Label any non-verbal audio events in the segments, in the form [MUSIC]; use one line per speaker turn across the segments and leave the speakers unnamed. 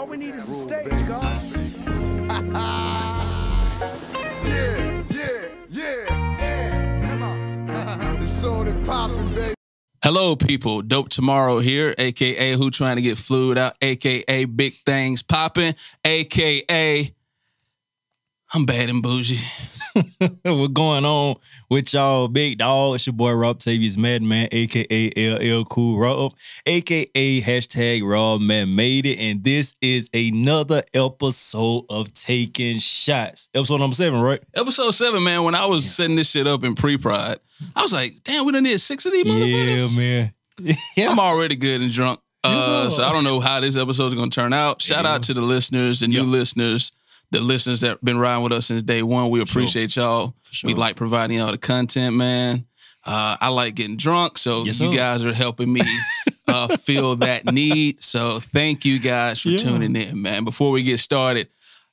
All we need is a stage, God. [LAUGHS]
Yeah, yeah, yeah, yeah. Come on. [LAUGHS] it's and popping, baby.
Hello, people. Dope Tomorrow here, aka Who Trying to Get Fluid Out, aka Big Things Popping, aka I'm bad and bougie. [LAUGHS]
What's going on with y'all, big dog? It's your boy Robtaevious Madden, aka LL Cool Rob, aka hashtag Rob Man Made It, and this is another episode of Taking Shots. Episode number seven, right?
Episode seven, man. When I was setting this shit up in pre-prod, I was like, "Damn, we done did six of these motherfuckers.
Yeah,
motherfuckers."
man. [LAUGHS]
I'm already good and drunk. Uh, so I don't know how this episode is going to turn out. Shout out to the listeners, the new listeners, the listeners that been riding with us since day one. We appreciate y'all. We like providing y'all the content, man. Uh, I like getting drunk, so
Yes,
you
sir.
guys are helping me uh, [LAUGHS] feel that need. So thank you guys for
Yeah.
tuning in, man. Before we get started,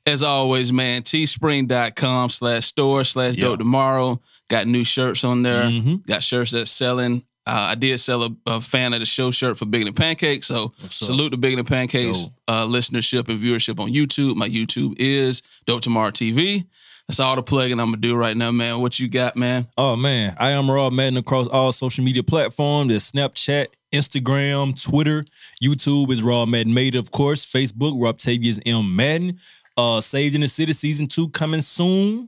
as always, man, teespring.com slash store slash dope tomorrow. Got new shirts on there.
Mhm.
Got shirts that's selling. Uh, I did sell a, a fan of the show shirt for Bigger Than Pancakes. So salute to Bigger Than Pancakes uh, listenership and viewership on YouTube. My YouTube is Dope Tomorrow TV. That's all the plugging I'm gonna do right now, man. What you got, man?
Oh man, I am Rob Madden across all social media platforms. There's Snapchat, Instagram, Twitter, YouTube is Rob Madden Made, of course. Facebook, Robtaevious M Madden. Uh, Saved in the City season two coming soon.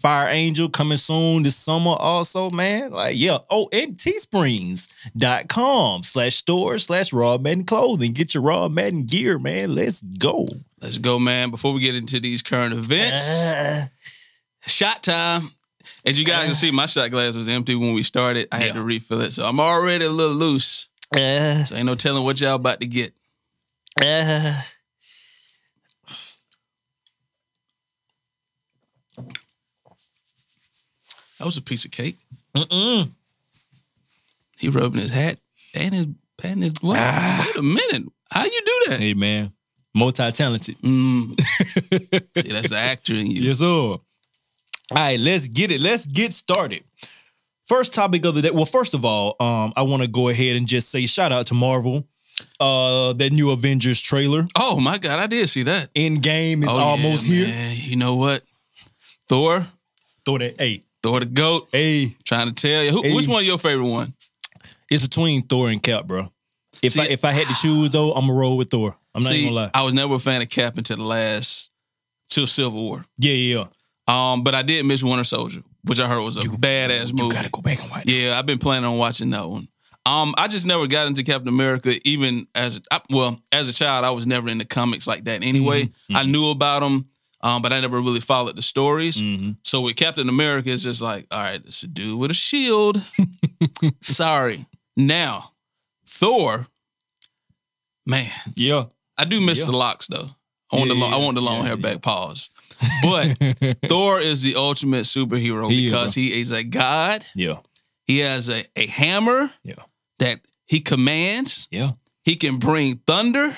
Fire Angel coming soon this summer also, man. Like, yeah. Oh, and teesprings.com slash store slash Rob Madden clothing. Get your Rob Madden gear, man. Let's go.
Let's go, man. Before we get into these current events, shot time. As you guys can see, my shot glass was empty when we started. I had to refill it, so I'm already a little loose.
Uh,
So ain't no telling what y'all about to get.
uh.
That was a piece of cake.
Mm-mm.
He rubbing his hat and his patting his. What?
Ah.
Wait a minute. How you do that?
Hey, man. Multi-talented.
Mm. [LAUGHS] See, that's the actor in you.
Yes, sir. All right, let's get it. Let's get started. First topic of the day. Well, first of all, um, I want to go ahead and just say shout out to Marvel. Uh, that new Avengers trailer.
Oh my God, I did see that.
Endgame is
Oh, yeah,
almost here.
man. You know what? Thor,
Thor that. Hey,
Thor the goat.
hey.
Trying to tell you, Who,
Hey.
which one your favorite one?
It's between Thor and Cap, bro. If I if I had to choose though, I'm gonna roll with Thor. I'm not
See,
even gonna lie.
I was never a fan of Cap until the last, till Civil War.
yeah, yeah, yeah.
Um, but I did miss Winter Soldier, which I heard was a badass movie.
You gotta go back and watch. It.
Yeah, I've been planning on watching that one. Um, I just never got into Captain America, even as I, well as a child. I was never into comics like that. Anyway,
Mm-hmm.
I knew about them, um, but I never really followed the stories.
Mhm.
So with Captain America, it's just like, all right, it's a dude with a shield. [LAUGHS] Sorry. Now, Thor, man,
Yeah.
I do miss
Yeah.
the locks though. I want
Yeah,
the long, I want the long
yeah,
hair back. Pause. [LAUGHS] But Thor is the ultimate superhero
He
because
bro.
he is a god.
Yeah.
He has a, a hammer
Yeah.
that he commands.
Yeah.
He can bring thunder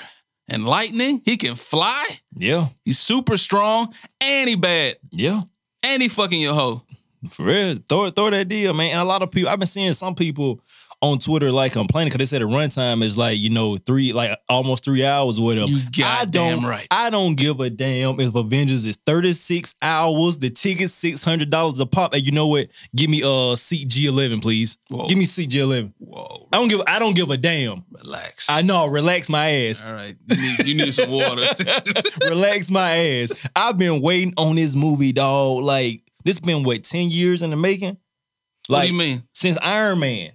and lightning. He can fly.
Yeah.
He's super strong and he bad.
Yeah.
And he fucking your hoe.
For real, throw throw that deal, man. And a lot of people, I've been seeing some people on Twitter like complaining because they said the runtime is like you know three, like almost three hours or whatever.
You
I don't,
right.
I don't give a damn if Avengers is thirty six hours. The ticket's six hundred dollars a pop. And you know what? Give me uh seat G eleven, please.
Whoa.
Give me seat G eleven.
Whoa.
I don't give. I don't give a damn.
Relax.
I know. Relax my ass.
All right. You need, you need some water. [LAUGHS] [LAUGHS]
relax my ass. I've been waiting on this movie, dog. Like this been what ten years in the making.
what
Like
do you mean?
since Iron Man.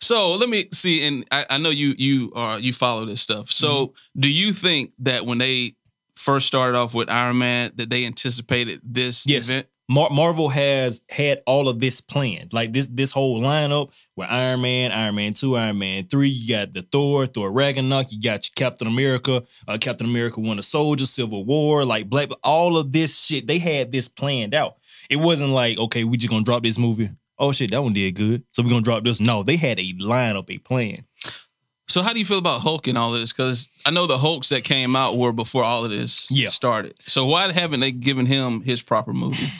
So let me see, and I, I know you you are you follow this stuff. So
Mm-hmm.
do you think that when they first started off with Iron Man, that they anticipated this
Yes.
event?
Mar- Marvel has had all of this planned, like this this whole lineup with Iron Man, Iron Man two, Iron Man three. You got the Thor, Thor Ragnarok. You got your Captain America, uh, Captain America Winter Soldier, Civil War, like Black. All of this shit, they had this planned out. It wasn't like okay, we just gonna drop this movie. Oh shit, that one did good, so we're gonna drop this. No, they had a lineup, a plan.
So how do you feel about Hulk and all this? Because I know the Hulks that came out were before all of this
Yeah.
started. So why haven't they given him his proper movie?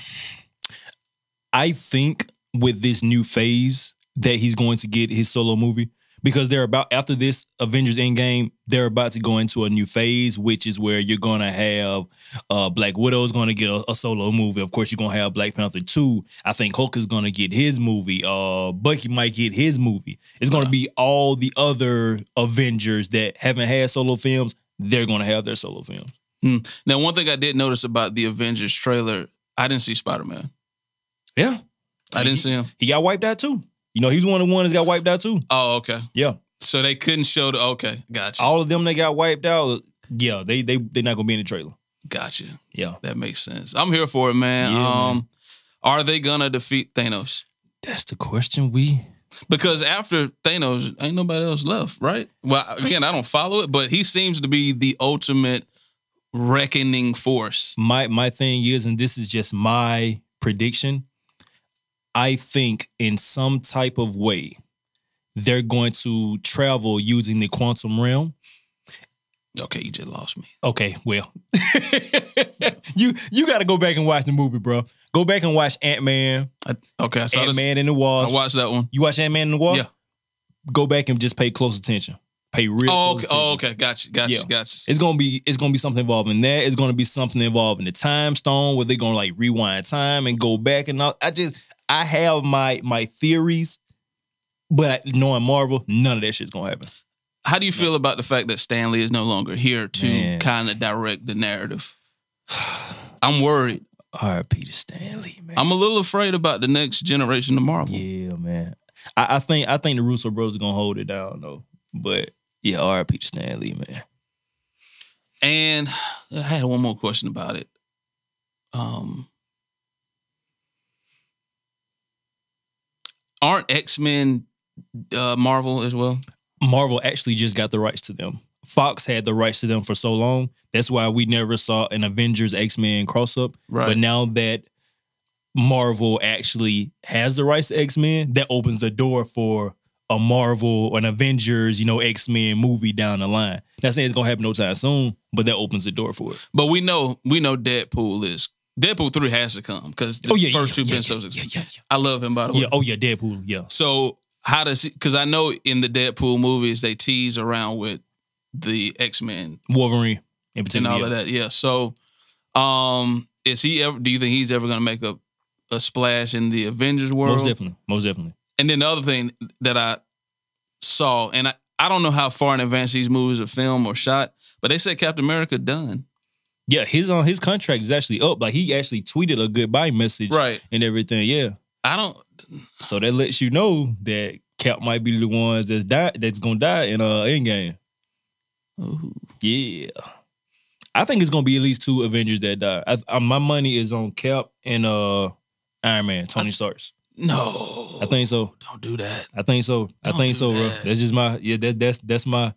I think with this new phase that he's going to get his solo movie because they're about after this Avengers Endgame, they're about to go into a new phase, which is where you're gonna have uh Black Widow's gonna get a, a solo movie. Of course, you're gonna have Black Panther two. I think Hulk is gonna get his movie. Uh, Bucky might get his movie. It's gonna be all the other Avengers that haven't had solo films. They're gonna have their solo films.
Mm. Now, one thing I did notice about the Avengers trailer, I didn't see Spider Man.
Yeah,
I didn't see him.
he got wiped out too. You know, he's one of the ones that got wiped out too.
Oh, okay.
Yeah.
So they couldn't show the. Okay, gotcha.
All of them that got wiped out, yeah, they they they're not gonna be in the trailer.
Gotcha.
Yeah.
That makes sense. I'm here for it, man.
Yeah,
um,
man.
are they gonna defeat Thanos?
That's the question we
Because after Thanos, ain't nobody else left, right? Well, again, I don't follow it, but he seems to be the ultimate reckoning force.
my my thing is, and this is just my prediction. I think in some type of way, they're going to travel using the quantum realm.
Okay, you just lost me.
Okay, well, [LAUGHS] you you got to go back and watch the movie, bro. Go back and watch Ant Man,
okay, I saw
Ant. Man in the
I
Wasp.
watched that one.
You watch Ant Man in the Wasp?
Yeah.
Go back and just pay close attention. Pay real.
Oh,
close
okay. Oh, okay. Gotcha. Gotcha.
Yeah.
Gotcha.
It's gonna be it's gonna be something involving that. It's gonna be something involving the time stone where they're gonna like rewind time and go back and all. I just I have my my theories, but knowing Marvel, none of that shit's gonna happen.
How do you feel about the fact that Stan Lee is no longer here to
Man.
kind of direct the narrative? [SIGHS] I'm worried.
R.I.P. to Stan Lee, man.
I'm a little afraid about the next generation of Marvel.
yeah, man. I, I think I think the Russo bros are gonna hold it down though. But yeah, R.I.P. to Stan Lee, man.
And [SIGHS] I had one more question about it. Um, aren't X Men uh, Marvel as well?
Marvel actually just got the rights to them. Fox had the rights to them for so long. That's why we never saw an Avengers X Men cross up.
Right.
But now that Marvel actually has the rights to X Men, that opens the door for a Marvel, an Avengers, you know, X Men movie down the line. Not saying it's gonna happen no time soon, but that opens the door for it.
But we know we know Deadpool is Deadpool three has to come because the
Oh, yeah,
first
yeah,
two
yeah,
been so
yeah,
successful.
yeah, yeah,
I love him by the way.
Yeah. Oh yeah, Deadpool. Yeah.
So how does because I know in the Deadpool movies they tease around with the X Men
Wolverine in
and all of that. Yeah. So, um, is he ever? Do you think he's ever going to make a a splash in the Avengers world?
Most definitely. Most definitely.
And then the other thing that I saw, and I, I don't know how far in advance these movies are filmed or shot, but they said Captain America done.
Yeah, his on his contract is actually up. Like he actually tweeted a goodbye message
Right.
and everything. Yeah.
I don't.
So that lets you know that Cap might be the ones that's die that's gonna die in uh Endgame.
Ooh.
Yeah. I think it's gonna be at least two Avengers that die. I, I, my money is on Cap and uh Iron Man, Tony Starks.
No,
I think so.
don't do that.
I think so. I
Don't
think
do
so, bro. That's just my yeah. That's that's that's my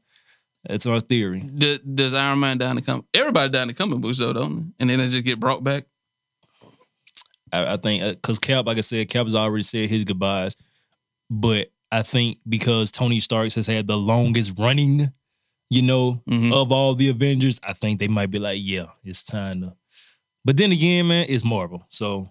that's our theory.
D- does Iron Man die in the comic? Everybody die in the comic books though, don't they? And then they just get brought back.
I, I think because Cap, like I said, Cap has already said his goodbyes, but I think because Tony Starks has had the longest running, you know,
Mhm.
of all the Avengers, I think they might be like, yeah, it's time to. But then again, man, it's Marvel, so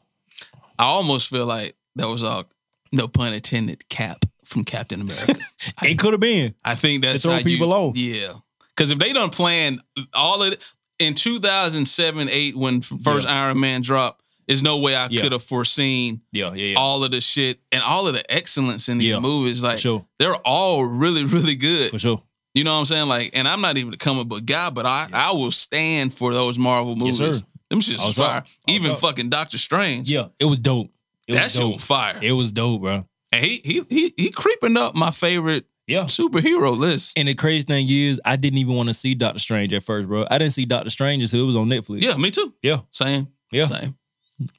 I almost feel like that was all, no pun intended, Cap from Captain America. [LAUGHS]
it could have been.
I think that's
throw
how you-
people off.
Yeah, because if they done planned all of it in 2007, eight when first Iron Man dropped, there's no way I
Yeah.
could have foreseen
Yeah, yeah, yeah.
all of the shit and all of the excellence in these
Yeah,
movies. Like
sure.
they're all really, really good.
For sure.
You know what I'm saying? Like, and I'm not even a comic book guy, but I I will stand for those Marvel
Yes,
movies.
sir.
Them shit's fire. Even fucking Doctor Strange.
Yeah, it was dope. It
that
was
shit
dope.
was fire.
It was dope, bro.
And he he he he creeping up my favorite
Yeah.
superhero list.
And the crazy thing is, I didn't even want to see Doctor Strange at first, bro. I didn't see Doctor Strange until it was on Netflix.
Yeah, me too.
Yeah.
Same.
Yeah.
Same.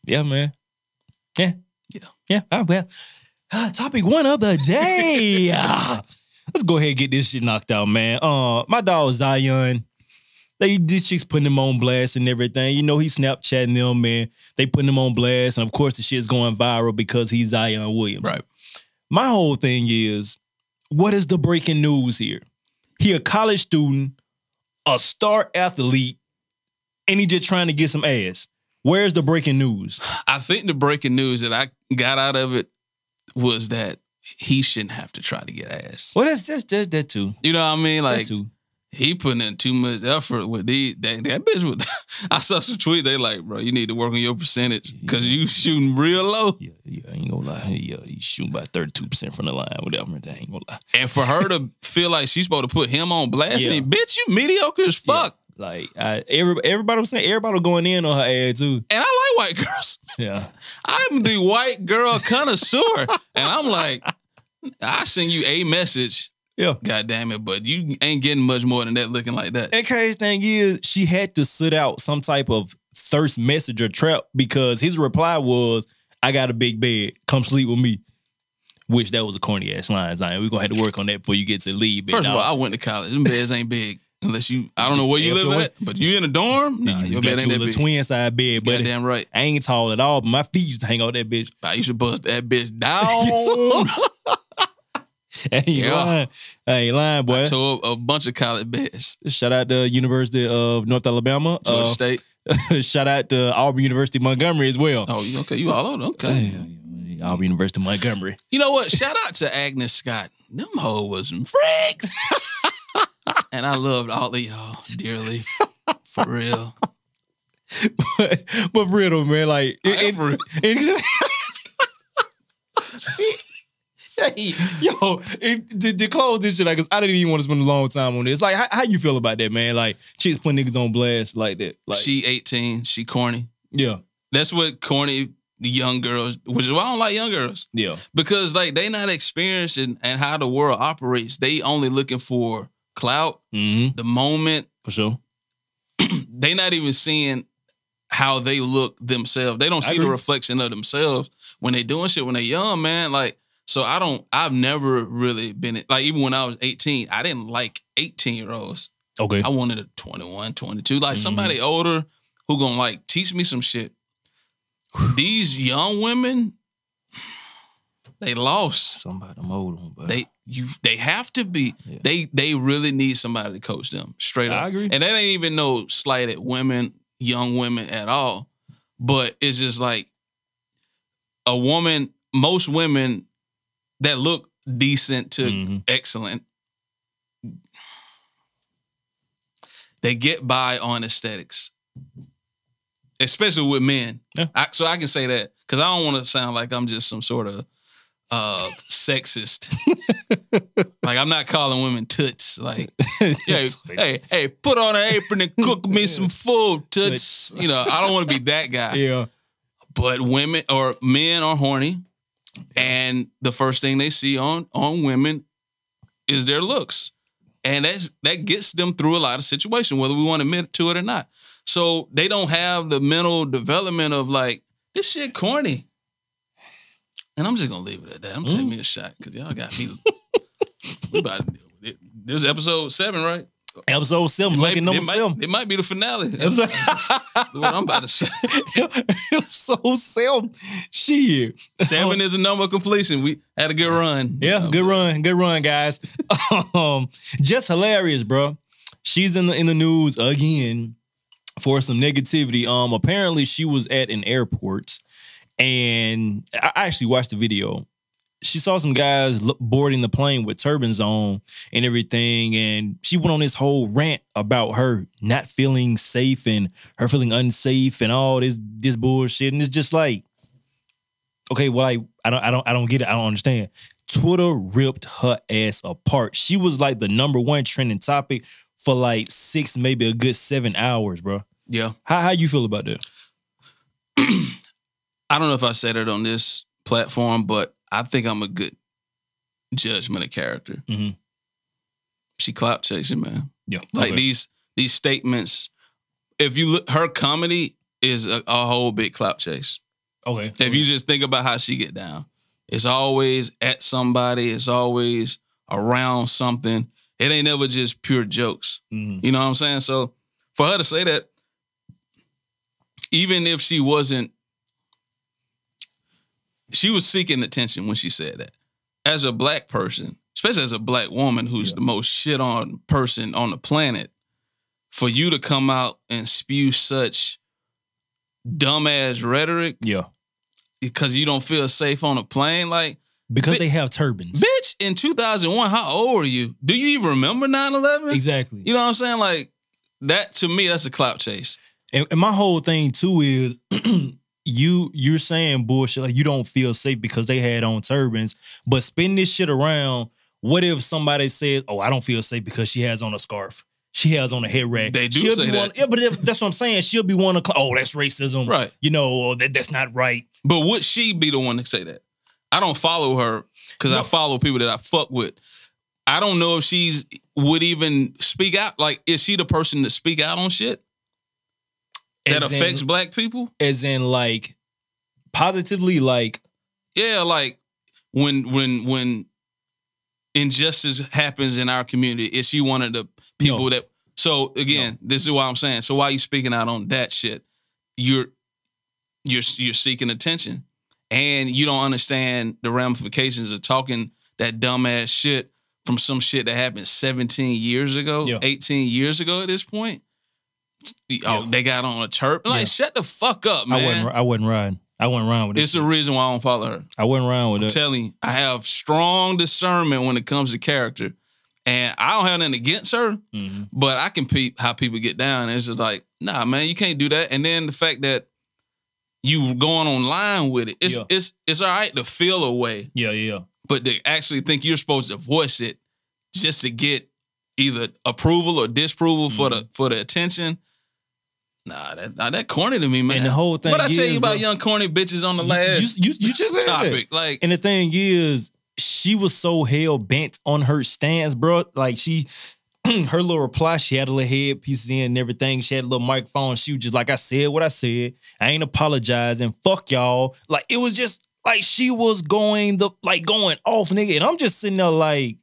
Yeah, man. Yeah.
Yeah.
Yeah. Ah, well, ah, topic one of the day. [LAUGHS] [LAUGHS] Let's go ahead and get this shit knocked out, man. Uh, my dog Zion. They these chicks putting him on blast and everything. You know, he Snapchatting them, man. They putting him on blast, and of course the shit's going viral because he's Zion Williams.
Right.
My whole thing is, what is the breaking news here? He a college student, a star athlete, and he just trying to get some ass. Where's the breaking news?
I think the breaking news that I got out of it was that he shouldn't have to try to get ass.
Well, that's that's that, that too.
You know what I mean?
That
Like
too.
He putting in too much effort with these. That, that bitch with. [LAUGHS] I saw some tweet. They like, bro, you need to work on your percentage because you shooting real low.
Yeah, yeah, I ain't gonna lie. Yeah, he's shooting by thirty two percent from the line. Whatever, I ain't gonna lie.
And for her to [LAUGHS] feel like she's supposed to put him on blast,
Yeah.
and bitch, you mediocre as fuck.
Like I, every, everybody was saying, everybody was going in on her ad too.
And I like white girls. [LAUGHS]
Yeah,
I'm the white girl connoisseur, and I'm like, I send you a message.
Yeah.
God damn it, but you ain't getting much more than that looking like that.
And crazy thing is, she had to sit out some type of thirst message or trap because his reply was, "I got a big bed. Come sleep with me." Which that was a corny ass line, Zion. We're gonna have to work on that before you get to leave.
First of all, I went to college. Them beds ain't big unless you. I don't know where you live at, but you in a dorm. Nah,
you
your bed ain't
a
that big.
twin side bed, but
Goddamn right.
I ain't tall at all. But my feet used to hang out that bitch.
I used to bust that bitch [LAUGHS] down. [LAUGHS] [LAUGHS]
I ain't
Yeah.
lying. I ain't lying, boy.
Up a bunch of college beds.
Shout out to University of North Alabama.
Georgia
Uh,
State. [LAUGHS]
shout out to Auburn University Montgomery as well.
Oh, you okay? You all over? Okay.
Auburn University Montgomery.
You know what? Shout out to Agnes Scott. Them hoe was some freaks. [LAUGHS] and I loved all of y'all dearly. For real.
but, but for real though, man, like
I
it, it-
for real.
it just Hey, [LAUGHS] yo, it, to, to close this shit, like, cause I didn't even want to spend a long time on this. Like, how, how you feel about that, man? Like, chicks putting niggas on blast like that. Like,
she 18. She corny.
yeah,
That's what corny the young girls, which is why I don't like young girls.
yeah,
Because like they not experiencing and how the world operates. They only looking for clout,
mm-hmm.
the moment.
for sure. [CLEARS THROAT]
They not even seeing how they look themselves. They don't see the reflection of themselves when they doing shit when they young, man. Like, so I don't I've never really been like even when I was 18, I didn't like 18 year olds.
Okay,
I wanted a 21, 22, like
Mhm.
somebody older who gonna like teach me some shit. These young women, they lost.
somebody mold on, but
They you they have to be.
Yeah.
They they really need somebody to coach them straight up.
I agree.
And that ain't even no slight at women, young women at all. But it's just like a woman, most women that look decent to
Mhm.
excellent, they get by on aesthetics. Especially with men.
Yeah.
I, so I can say that because I don't want to sound like I'm just some sort of uh sexist. [LAUGHS] like I'm not calling women toots. Like, [LAUGHS] hey, hey, hey, put on an apron and cook me some food, toots. You know, I don't want to be that guy. [LAUGHS]
yeah,
But women or men are horny, and the first thing they see on on women is their looks, and that's that gets them through a lot of situations, whether we want to admit to it or not. So they don't have the mental development of like this shit corny. And I'm just gonna leave it at that. I'm gonna take mm. me a shot because y'all got me. [LAUGHS] we about to deal with it. This is episode seven, right?
Episode seven,
It might,
lucky number
it, might,
seven.
it might be the finale. [LAUGHS]
Episode, [LAUGHS]
what I'm about to say. [LAUGHS]
episode seven, shit.
Seven is a number of completion. We had a good run.
Yeah, good run, good run, guys. um, Jess Hilarious, bro. She's in the in the news again for some negativity. Um, apparently she was at an airport, and I actually watched the video. She saw some guys boarding the plane with turbans on and everything, and she went on this whole rant about her not feeling safe and her feeling unsafe and all this this bullshit. And it's just like, okay, well, I I don't I don't I don't get it. I don't understand. Twitter ripped her ass apart. She was like the number one trending topic for like six, maybe a good seven hours, bro.
Yeah.
How how you feel about that? [CLEARS THROAT]
I don't know if I said it on this platform, but I think I'm a good judgment of character.
Mhm.
She clout chasing, man.
Yeah,
Like these these statements. If you look, her comedy is a, a whole big clout chase.
okay.
If you just think about how she get down, it's always at somebody. It's always around something. It ain't never just pure jokes.
Mhm.
You know what I'm saying? So for her to say that, even if she wasn't, she was seeking attention when she said that. As a black person, especially as a black woman who's the most shit on person on the planet, for you to come out and spew such dumbass rhetoric
yeah,
because you don't feel safe on a plane, like
because
Bi-
they have turbans.
Bitch, in 2001, how old are you? Do you even remember 9 11?
Exactly.
You know what I'm saying? Like, that to me, that's a clout chase.
And, and my whole thing too is [CLEARS THROAT] you you're saying bullshit like you don't feel safe because they had on turbans, but spin this shit around. What if somebody says, "Oh, I don't feel safe because she has on a scarf, she has on a head rag."
They do
She'll
say that.
One, yeah, but if- that's what I'm saying. She'll be one of, oh, that's racism,
Right.
You know, or that that's not right.
But would she be the one to say that? I don't follow her because I follow people that I fuck with. I don't know if she's would even speak out. Like, is she the person to speak out on shit that
As in-
affects black people?
as in like positively, like
Yeah, like when when when injustice happens in our community, is she one of the people
No.
that? So again, this is why I'm saying. So why you speaking out on that shit? You're you're you're seeking attention, and you don't understand the ramifications of talking that dumbass shit from some shit that happened 17 years ago,
Yeah.
18 years ago. At this point, oh, they got on a turf. Like,
Yeah.
shut the fuck up,
I
man.
I wasn't riding. I wasn't riding with it.
It's the reason why I don't follow her.
I wasn't riding with
I'm
it.
telling you, I have strong discernment when it comes to character. And I don't have nothing against her,
Mhm.
but I can peep how people get down. And it's just like, nah, man, you can't do that. And then the fact that you going online with it, it's
Yeah.
it's it's all right to feel a way,
Yeah, yeah.
but to actually think you're supposed to voice it just to get either approval or disapproval for
Mm-hmm.
the for the attention. Nah, that nah, that corny to me, man.
And the whole thing
What I tell
is,
you about
bro-
young corny bitches on the
You-
last
you- you- you just said that.
topic? Like,
And the thing is, she was so hell bent on her stance, bro. Like she, [CLEARS THROAT] her little reply, she had a little headpiece in and everything. She had a little microphone. She was just like, I said what I said. I ain't apologizing. Fuck y'all. Like it was just like she was going the like going off, nigga. And I'm just sitting there like,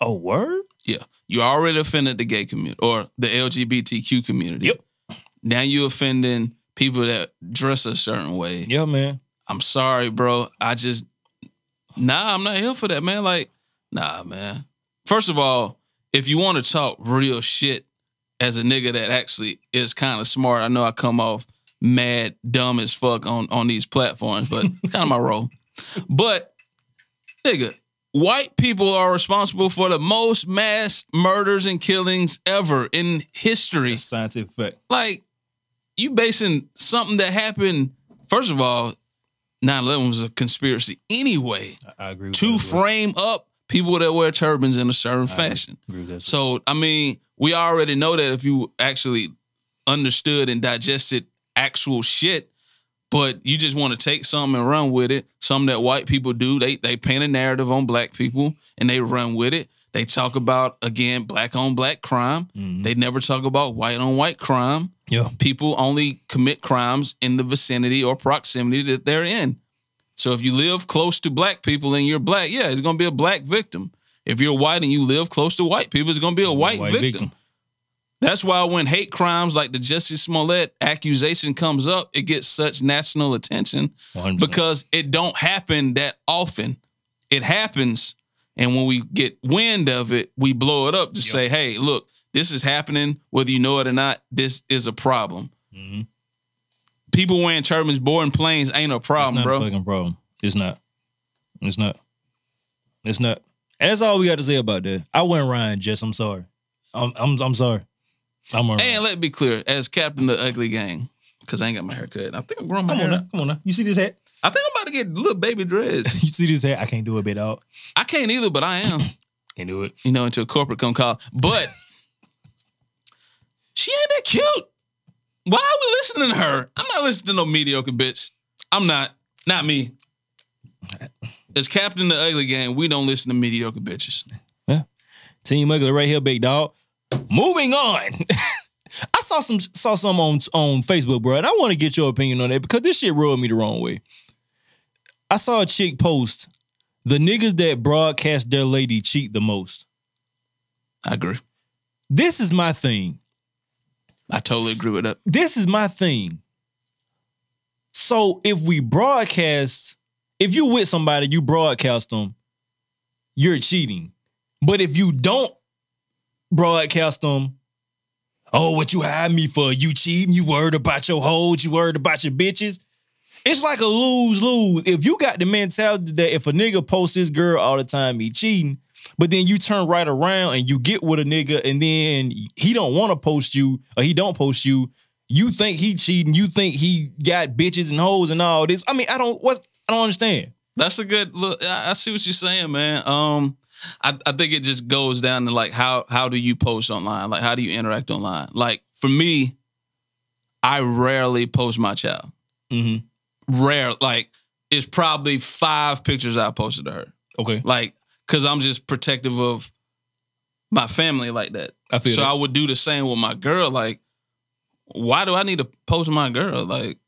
oh word.
Yeah. You already offended the gay community or the LGBTQ community.
Yep.
Now you offending people that dress a certain way.
Yeah, man.
I'm sorry, bro. I just nah, I'm not here for that, man. Like, nah, man. First of all, if you want to talk real shit as a nigga that actually is kind of smart, I know I come off mad dumb as fuck on on these platforms, but [LAUGHS] kind of my role. But nigga, white people are responsible for the most mass murders and killings ever in history
That's scientific fact.
like you basing something that happened first of all 9-11 was a conspiracy anyway
I agree with
to
that as well.
frame up people that wear turbans in a certain fashion
Agree with that.
so i mean we already know that if you actually understood and digested actual shit but you just want to take something and run with it something that white people do they they paint a narrative on black people and they run with it they talk about again black on black crime
Mhm.
they never talk about white on white crime
yeah.
people only commit crimes in the vicinity or proximity that they're in. So if you live close to black people and you're black, yeah, it's gonna be a black victim. If you're white and you live close to white people, it's gonna be a white,
White
victim.
victim.
That's why when hate crimes like the Jussie Smollett accusation comes up, it gets such national attention
100%.
because it don't happen that often. It happens, and when we get wind of it, we blow it up to say, "Hey, look, this is happening. Whether you know it or not, this is a problem."
Mhm.
People wearing turbans, boarding planes ain't a
It's
problem,
not
bro.
a fucking problem. It's not. It's not. It's not. And that's all we got to say about that. I went Ryan, Jess. I'm sorry. I'm I'm I'm sorry. I'm a
And let me be clear, as captain of the ugly gang, because I ain't got my hair cut. I think I'm growing my
Come
hair.
on now. Come on now. You see this hat?
I think I'm about to get little baby dreads. [LAUGHS]
You see this hair? I can't do it, bit out.
I can't either, but I am. [COUGHS]
Can't do it.
You know, until corporate come call. But she ain't that cute. Why are we listening to her? I'm not listening to no mediocre bitch. I'm not. Not me. As captain of the ugly gang, we don't listen to mediocre bitches. Yeah.
Team Ugly right here, big dog. Moving on. [LAUGHS] I saw some saw some on on Facebook, bro, and I want to get your opinion on that because this shit rubbed me the wrong way. I saw a chick post the niggas that broadcast their lady cheat the most.
I agree.
This is my thing.
I totally agree with that.
This is my thing. So if we broadcast, if you with somebody, you broadcast them, you're cheating. But if you don't broadcast them, oh, what you hide me for? You cheating? You worried about your hoes? You worried about your bitches? It's like a lose lose. If you got the mentality that if a nigga posts his girl all the time, he cheating, but then you turn right around and you get with a nigga, and then he don't want to post you or he don't post you. You think he cheating? You think he got bitches and hoes and all this? I mean, I don't. What's I don't understand.
That's a good look. I, I see what you're saying, man. Um, I, I think it just goes down to like how how do you post online? Like how do you interact online? Like for me, I rarely post my child.
Mm-hmm.
Rare, like it's probably five pictures I posted to her.
Okay,
Like, cause I'm just protective of my family like that.
I feel
so
that.
I would do the same with my girl. Like, why do I need to post my girl? Like,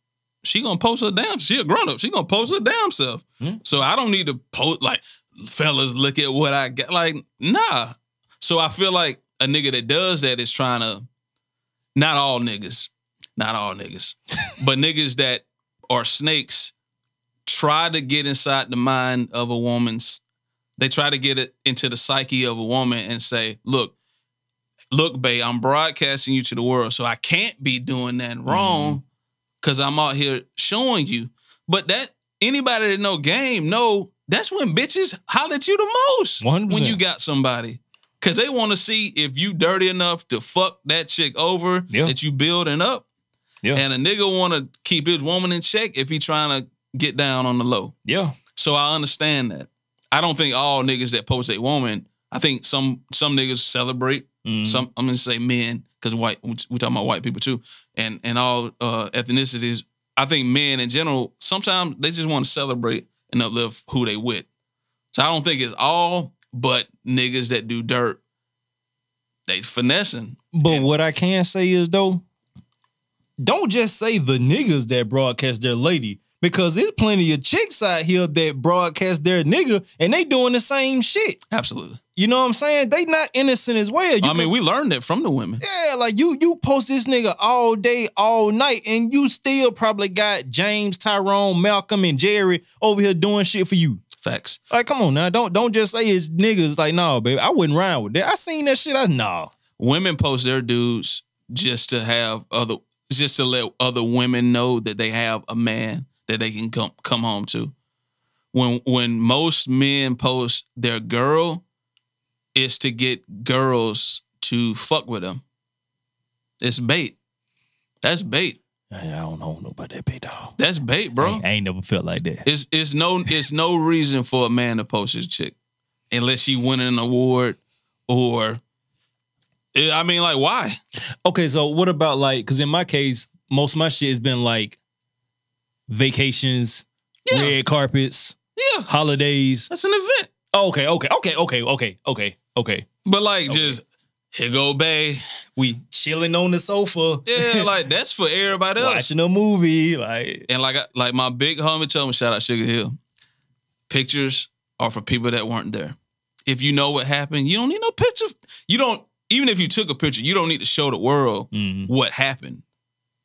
she gonna post her damn. She a grown up. She gonna post her damn self.
Mm.
So I don't need to post like, fellas, look at what I got. Like, nah. So I feel like a nigga that does that is trying to. Not all niggas, not all niggas, [LAUGHS] but niggas that are snakes try to get inside the mind of a woman's. They try to get it into the psyche of a woman and say, "Look, look, babe, I'm broadcasting you to the world, so I can't be doing that wrong because I'm out here showing you." But that anybody that know game know that's when bitches holler at you the most
100%.
when you got somebody. Cause they want to see if you dirty enough to fuck that chick over
Yeah.
that you building up.
Yeah.
And a nigga want to keep his woman in check if he trying to get down on the low.
yeah,
So I understand that. I don't think all niggas that post a woman. I think some some niggas celebrate.
Mhm.
Some I'm gonna say men because white we we talking about white people too, and and all uh, ethnicities. I think men in general sometimes they just want to celebrate and uplift who they with. So I don't think it's all, but niggas that do dirt, they finessing.
But
And-
what I can say is though, don't just say the niggas that broadcast their lady. Because there's plenty of chicks out here that broadcast their nigga and they doing the same shit.
Absolutely.
You know what I'm saying? They not innocent as well. You
I
can-
mean, we learned that from the women.
Yeah, like you you post this nigga all day, all night, and you still probably got James, Tyrone, Malcolm, and Jerry over here doing shit for you.
Facts.
Like, come on now, don't don't just say it's niggas. Like, no, baby, I wouldn't rhyme with that. I seen that shit. I nah.
women post their dudes just to have other just to let other women know that they have a man that they can come come home to. When when most men post their girl, it's to get girls to fuck with them. It's bait. That's bait.
I don't know about that big dog.
That's bait, bro.
I, ain't, I ain't never felt like that.
It's it's no it's no reason for a man to post his chick unless she win an award or Eh, I mean like why?
Okay, so what about like? Because in my case, most of my shit has been like vacations,
Yeah.
red carpets,
Yeah,
holidays.
that's an event.
Oh, okay, okay, okay, okay, okay, okay, okay.
But like just here go Bay.
We chilling on the sofa,
Yeah, [LAUGHS] like that's for everybody else.
watching a movie, like
And like I- like my big homie told me, shout out Sugar Hill. Pictures are for people that weren't there. If you know what happened, you don't need no picture. You don't even if you took a picture, you don't need to show the world
Mhm.
what happened.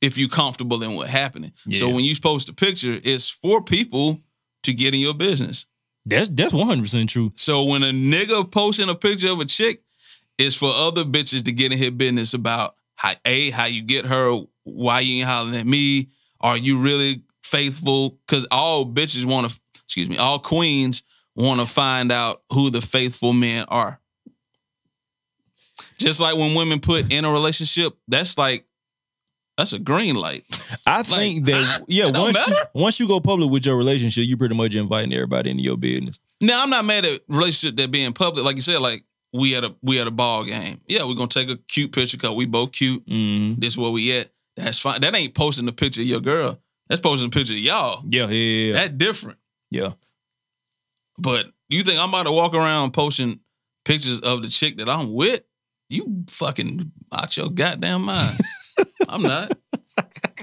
If you're comfortable in what happened. So when you post a picture, it's for people to get in your business.
that's that's one hundred percent true.
So when a nigga posting a picture of a chick, it's for other bitches to get in his business about how a how you get her, why you ain't hollering at me, are you really faithful? Because all bitches want to, excuse me, all queens want to find out who the faithful men are. Just like when women put in a relationship, that's like that's a green light.
I think that yeah,
it
once you, once you go public with your relationship, you pretty much inviting everybody into your business.
Now I'm not mad at relationship that being public, like you said, like we at a we at a ball game. Yeah, we're gonna take a cute picture because we both cute.
Mm.
this where we at. That's fine. That ain't posting the picture of your girl. That's posting a picture of y'all.
Yeah, yeah, yeah, yeah.
That different.
yeah.
But you think I'm about to walk around posting pictures of the chick that I'm with? You fucking out your goddamn mind. [LAUGHS] I'm not.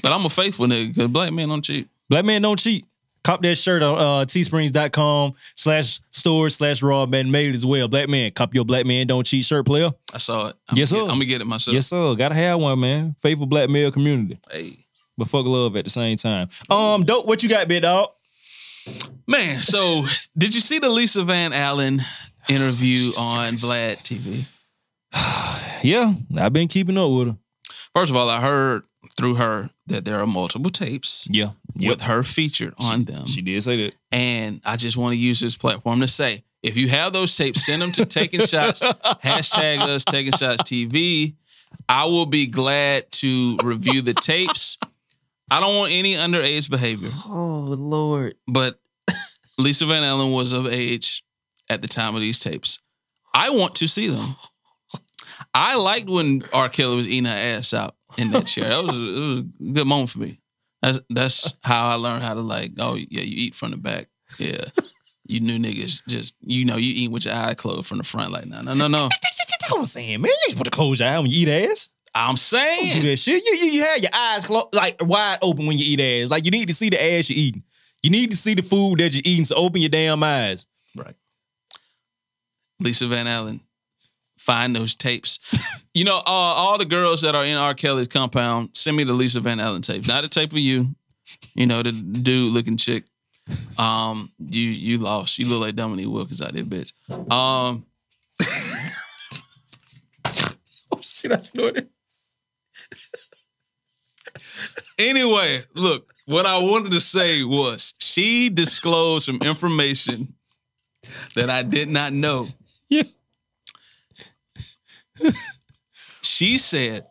But I'm a faithful nigga because black men don't cheat.
Black man don't cheat. Cop that shirt on uh, teesprings.com slash store slash raw man made it as well. Black man, cop your black man don't cheat shirt player.
I saw it. I'm
Yes,
gonna
sir.
get, I'm gonna get it myself.
Yes, sir. Gotta have one, man. Faithful black male community.
Hey.
But fuck love at the same time. Um, dope, what you got, big dog?
Man, so did you see the Lisa Van Allen interview [LAUGHS] on Vlad TV?
Yeah, I've been keeping up with her.
First of all, I heard through her that there are multiple tapes
Yeah.
with her featured on them.
She did say that.
And I just want to use this platform to say, if you have those tapes, send them to [LAUGHS] Taking Shots, hashtag us Taking Shots TV. I will be glad to review the tapes. I don't want any underage behavior,
Oh Lord.
but Lisa Van Allen was of age at the time of these tapes. I want to see them. [LAUGHS] I liked when R. Kelly was eating her ass out in that chair. That was a, it was a good moment for me. That's that's how I learned how to like. Oh yeah, you eat from the back. Yeah, you new niggas just you know you eat with your eye closed from the front. Like no no no no.
That's what I'm saying, man. You supposed to close your eye when you eat ass.
I'm
do
saying
that shit. You, you, you have your eyes closed, like wide open when you eat ass. Like you need to see the ass you're eating. You need to see the food that you're eating. So open your damn eyes.
right. Lisa Van Allen, find those tapes. [LAUGHS] you know, uh, all the girls that are in R. Kelly's compound, send me the Lisa Van Allen tape. Not a tape of you. You know, the dude looking chick. Um, you you lost. You look like Dominique Wilkins out there, bitch. Um, [LAUGHS]
Shit, I snorted.
anyway, look, what I wanted to say was she disclosed some information that I did not know.
Yeah. [LAUGHS]
She said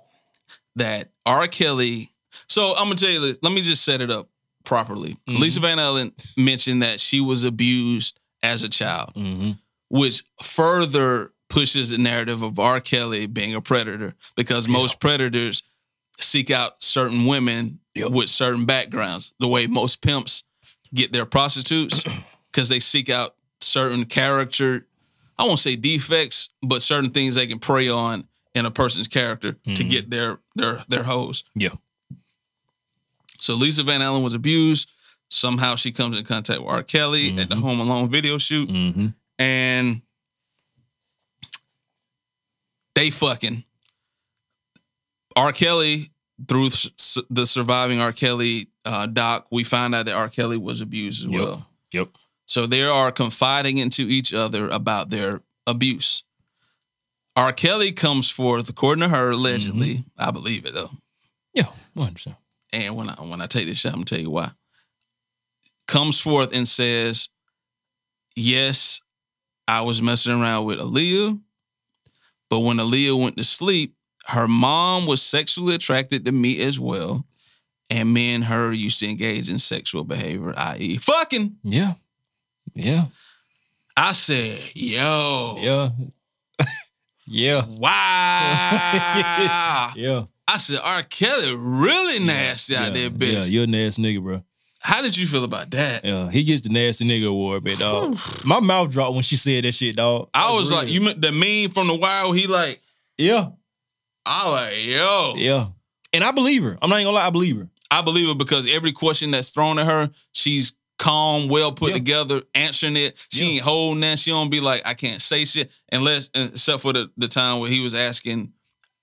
that R. Kelly. So I'm gonna tell you. Let me just set it up properly. Mm-hmm. Lisa Van Allen mentioned that she was abused as a child, mm-hmm. which further pushes the narrative of R. Kelly being a predator because most predators seek out certain women with certain backgrounds. The way most pimps get their prostitutes [CLEARS THROAT] because they seek out certain character. I won't say defects, but certain things they can prey on in a person's character to get their their their hoes.
Yeah.
So Lisa Van Allen was abused. Somehow she comes in contact with R. Kelly at the Home Alone video shoot,
Mm-hmm.
and they fucking. R. Kelly through the surviving R. Kelly uh, doc, we find out that R. Kelly was abused as
Yep.
well.
Yep.
So they are confiding into each other about their abuse. R. Kelly comes forth, according to her, allegedly. I believe it though.
Yeah. 100%.
And when I when I take this shot, I'm gonna tell you why. Comes forth and says, Yes, I was messing around with Aaliyah, but when Aaliyah went to sleep, her mom was sexually attracted to me as well. And me and her used to engage in sexual behavior, i.e., fucking.
Yeah. Yeah.
I said, yo,
Yeah. [LAUGHS] yeah.
wow. [LAUGHS]
Yeah.
I said, R. Kelly really nasty out there, bitch.
Yeah, you're a nasty nigga, bro.
How did you feel about that?
Yeah, he gets the nasty nigga award, but dog. [SIGHS] My mouth dropped when she said that shit, dog.
I was
real.
like, you meant the meme from the wild. He like,
Yeah,
I like, yo,
yeah. And I believe her. I'm not even gonna lie, I believe her.
I believe her because every question that's thrown at her, she's calm, well put
Yeah.
together, answering it. She
Yeah.
ain't holding that. She don't be like, I can't say shit unless, except for the the time where he was asking.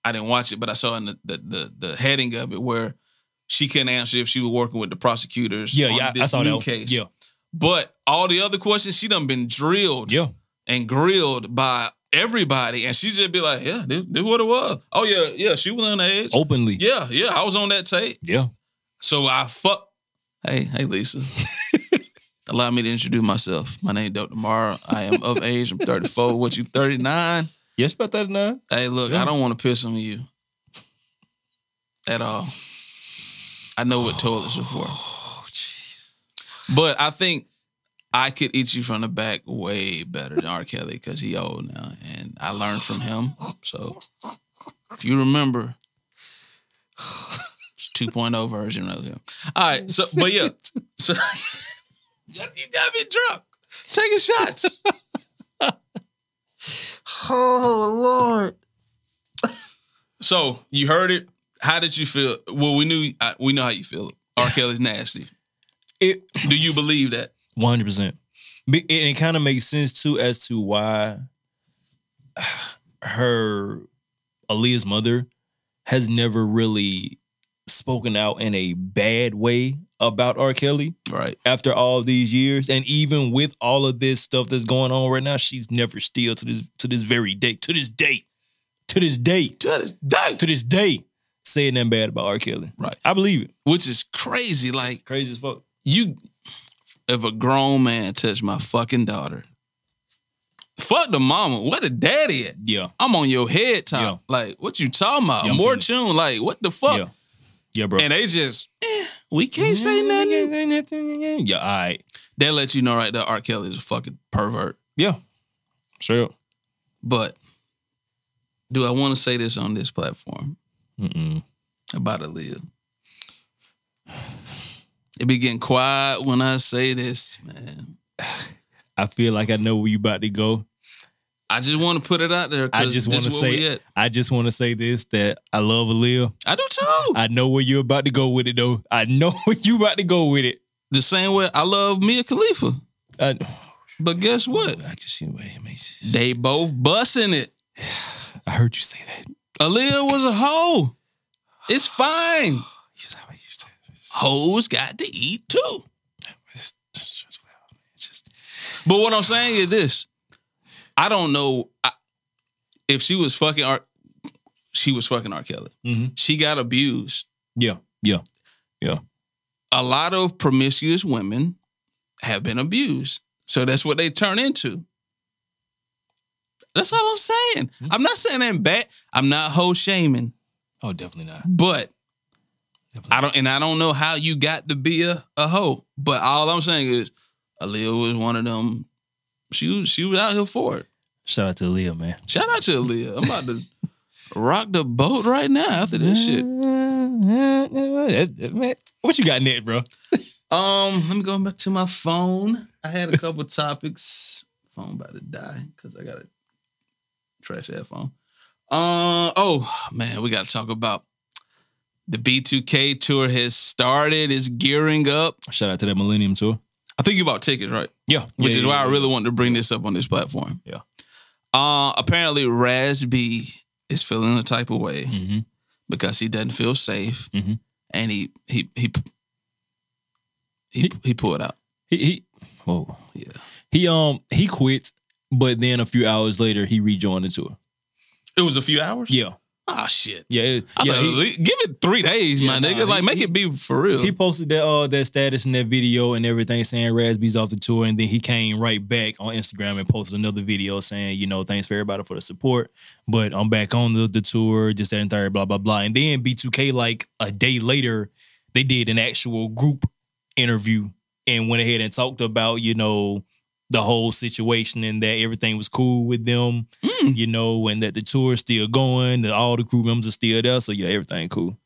I didn't watch it, but I saw in the the the, the heading of it where she couldn't answer if she was working with the prosecutors.
Yeah,
on
yeah. I- saw
new
that.
case.
Yeah,
But all the other questions, she done been drilled
yeah.
and grilled by everybody, and she just be like, "Yeah, this, this what it was. Oh yeah, yeah, she was on the edge.
Openly.
Yeah, yeah, I was on that tape.
Yeah.
So I fuck. Hey, hey, Lisa. [LAUGHS] Allow me to introduce myself. My name is Dope Tomorrow. I am of [LAUGHS] age. I'm 34. What you 39?
Yes, about that now.
Hey, look, I don't want to piss on you at all. I know what toilets are for. Oh, jeez. But I think I could eat you from the back way better than R. Kelly because he old now, and I learned from him. So if you remember, [LAUGHS] it's 2.0 version of him. All right, so but yeah, so [LAUGHS] you got me drunk, taking shots. [LAUGHS]
Oh Lord.
So you heard it. How did you feel? Well, we knew I, we know how you feel. R. Kelly's nasty.
It
Do you believe that?
one hundred percent. And it kind of makes sense too as to why [SIGHS] her Aaliyah's mother has never really spoken out in a bad way about R. Kelly
Right.
after all these years. And even with all of this stuff that's going on right now, she's never still to this to this very day, to this day, to this day,
To this day.
to this day, said nothing bad about R. Kelly.
Right.
I believe it.
which is crazy. Like
Crazy as fuck.
you, if a grown man touched my fucking daughter, fuck the mama. Where the daddy at?
Yeah.
I'm on your head top.
Yeah.
Like what you talking about?
Yeah,
More tune. Like what the fuck?
Yeah. Yeah, bro.
And they just, eh, we can't say nothing.
Yeah, all right.
They let you know right there, R. Kelly is a fucking pervert.
Yeah. Straight up.
But do I want to say this on this platform
Mm-mm.
about Aaliyah? It be getting quiet when I say this, man. [SIGHS]
I feel like I know where you about to go.
I just want to put it out there.
I just want to say. I just want to say this that I love Aaliyah.
I do too.
I know where you're about to go with it though. I know [LAUGHS] where you about to go with it.
the same way I love Mia Khalifa.
I,
But guess what?
I can see what.
They both busting it. [SIGHS]
I heard you say that.
Aaliyah was a hoe. It's fine. [SIGHS] Hoes got to eat too. But what I'm saying is this: I don't know I, if she was fucking R. She was fucking R. Kelly.
Mhm.
She got abused.
Yeah, yeah, yeah.
A lot of promiscuous women have been abused, so that's what they turn into. That's all I'm saying. I'm not saying that bad. I'm not hoe shaming,
Oh, definitely not.
but I don't, and I don't know how you got to be a, a hoe. But all I'm saying is, Aaliyah was one of them. She was she was out here for it.
Shout out to Aaliyah, man.
Shout out to Aaliyah. I'm about to rock the boat right now after this shit. [LAUGHS]
What you got next, bro?
Um, let me go back to my phone. I had a couple topics. Phone about to die because I got a trash that phone. Uh oh man, we got to talk about the B2K tour has started. Is gearing up.
Shout out to that Millennium Tour.
I think you bought tickets, right?
Yeah,
Which
yeah,
is
yeah,
why I really wanted to bring this up on this platform.
Yeah.
Uh apparently Raz B is feeling a type of way
Mhm.
because he doesn't feel safe,
Mhm.
and he he he he he pulled out.
He, he, whoa,
Yeah.
he um he quit, but then a few hours later he rejoined the tour.
It was a few hours.
Yeah,
Ah shit.
yeah, it- yeah. He,
give it three days,
Yeah,
my
nah,
nigga.
he-
like, make
he-
it be for real.
he posted that uh that status and that video and everything saying Raz B's off the tour, and then he came right back on Instagram and posted another video saying, you know, thanks for everybody for the support, but I'm back on the, the tour, just that and third, blah blah blah. And then B2K like a day later, they did an actual group interview and went ahead and talked about, you know, the whole situation and that everything was cool with them, mm. you know, and that the tour is still going, that all the crew members are still there. So yeah, everything cool.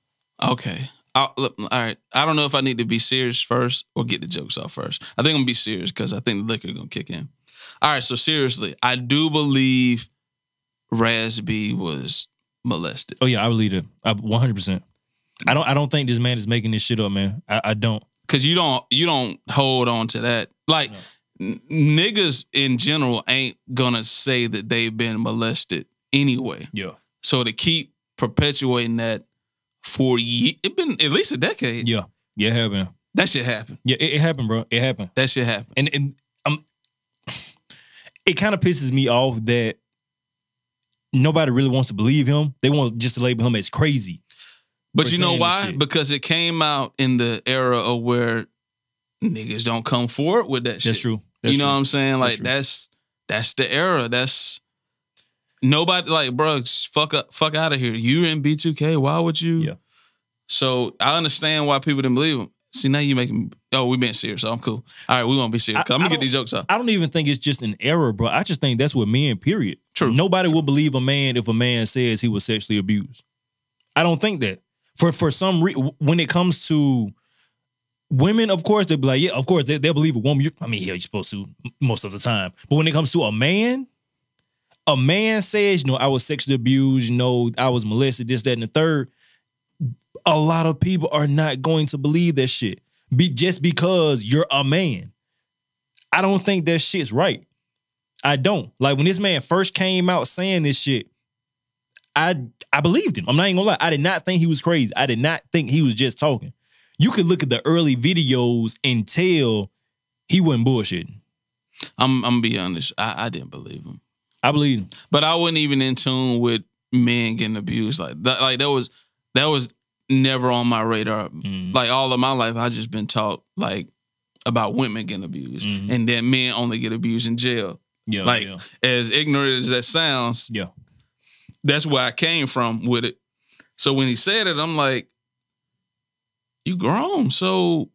okay. I'll, look, all right. I don't know if I need to be serious first or get the jokes off first. I think I'm gonna be serious because I think the liquor gonna kick in. All right. So seriously, I do believe Raz B was molested.
Oh yeah, I believe it. One hundred percent. I don't. I don't think this man is making this shit up, man. I, I don't.
Cause you don't you don't hold on to that. Like n- niggas in general ain't gonna say that they've been molested anyway.
Yeah.
So to keep perpetuating that for ye- it been at least a decade.
Yeah. Yeah. It happened.
That shit happened.
Yeah. It, it happened, bro. It happened.
That shit happened.
And and um, it kind of pisses me off that nobody really wants to believe him. They want just to label him as crazy.
But you know why? Because it came out in the era of where niggas don't come forward with that shit.
That's true. That's
you know
true.
what I'm saying? Like
true.
that's that's the era. That's nobody like, bro, fuck up, fuck out of here. You in B2K? Why would you?
Yeah.
So I understand why people didn't believe him. See now you making oh we being serious. So I'm cool. All right, we won't be serious.
I-
I'm gonna get these jokes out.
I don't even think it's just an error, bro. I just think that's what men. Period.
True.
Nobody will believe a man if a man says he was sexually abused. I don't think that. For for some reason, when it comes to women, of course they'll be like, yeah, of course they, they'll believe a woman. You, I mean, yeah, you're supposed to most of the time. But when it comes to a man, a man says, you know, I was sexually abused. You know, I was molested. This, that, and the third. A lot of people are not going to believe that shit. Be just because you're a man. I don't think that shit's right. I don't. Like when this man first came out saying this shit, I I believed him. I'm not even gonna lie. I did not think he was crazy. I did not think he was just talking. You could look at the early videos and tell he wasn't bullshitting.
I'm I'm gonna be honest. I, I didn't believe him.
I believe him.
But I wasn't even in tune with men getting abused. Like that, like that was that was never on my radar.
Mm.
Like all of my life, I just been taught like about women getting abused,
Mhm.
and that men only get abused in jail.
Yeah,
like
yeah,
as ignorant as that sounds,
yeah.
that's where I came from with it. So when he said it, I'm like, "You grown, so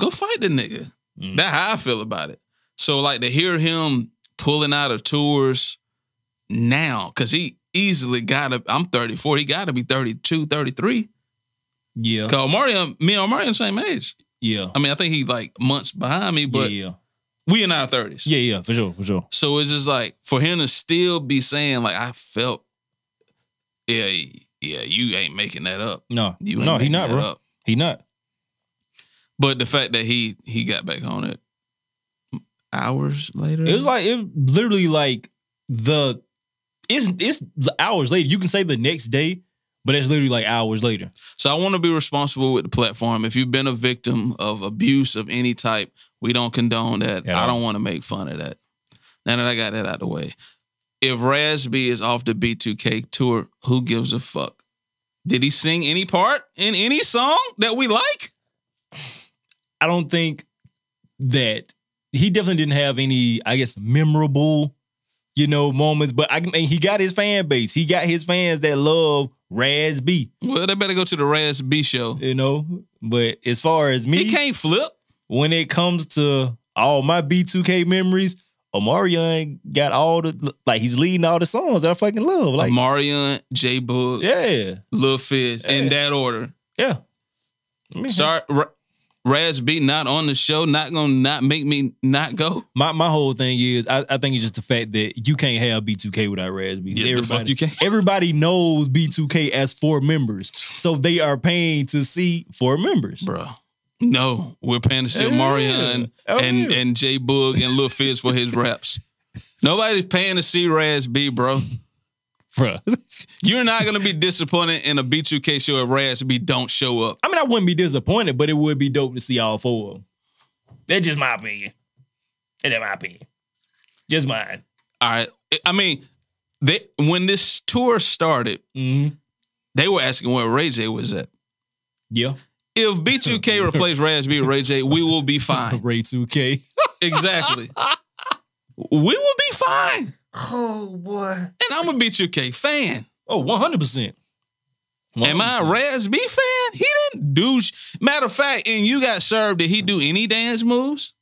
go fight the nigga."
Mm.
That's how I feel about it. So like to hear him pulling out of tours now, because he easily got to. I'm 34. He got to be 32, 33.
Yeah,
Cause Mario, me and the same age.
yeah,
I mean, I think he like months behind me, but
yeah, yeah,
we in our 30s.
yeah, yeah, for sure, for sure.
So it's just like for him to still be saying like I felt, yeah, yeah, you ain't making that up.
No,
You ain't
no, he not, bro.
up.
He not.
But the fact that he he got back on it hours later,
It was like it literally like the it's it's the hours later. You can say the next day, but it's literally like hours later.
So I want to be responsible with the platform. If you've been a victim of abuse of any type, we don't condone that.
At
I don't want to make fun of that. Now that I got that out of the way, if Raz B is off the B2K tour, who gives a fuck? Did he sing any part in any song that we like?
I don't think that he definitely didn't have any, I guess, memorable, you know, moments. But I mean, he got his fan base. He got his fans that love Raz B.
Well, they better go to the Raz B show.
You know, but as far as me,
He can't flip.
when it comes to all my B2K memories, Omarion got all the like he's leading all the songs that I fucking love. Like,
Marion, J Boog,
yeah,
Lil Fizz, in that order.
yeah. Mean,
Sorry, Ra- Raz B not on the show, not gonna not make me not go.
My my whole thing is I, I think it's just the fact that you can't have B2K without Raz B.
Yes, the fuck you can't.
Everybody knows B2K as four members. So they are paying to see four members.
Bro. No, we're paying to see
Yeah.
Marion
Oh,
and
yeah.
and J Boog and Lil Fizz for his raps. Nobody's paying to see Raz B, bro.
Bruh.
You're not gonna be disappointed in a B2K show if Raz B don't show up.
I mean, I wouldn't be disappointed, but it would be dope to see all four of them. That's just my opinion. That's my opinion. Just mine.
All right. I mean, they when this tour started,
Mm-hmm.
they were asking where Ray J was at.
Yeah.
If B2K [LAUGHS] replaced Raz B with Ray J, we will be fine. [LAUGHS]
Ray 2K. [LAUGHS]
Exactly. we will be fine.
Oh boy.
And I'm a B2K fan.
Oh, 100%.
Am I a Raz B fan? He didn't do. Sh- Matter of fact, and you got served. Did he do any dance moves?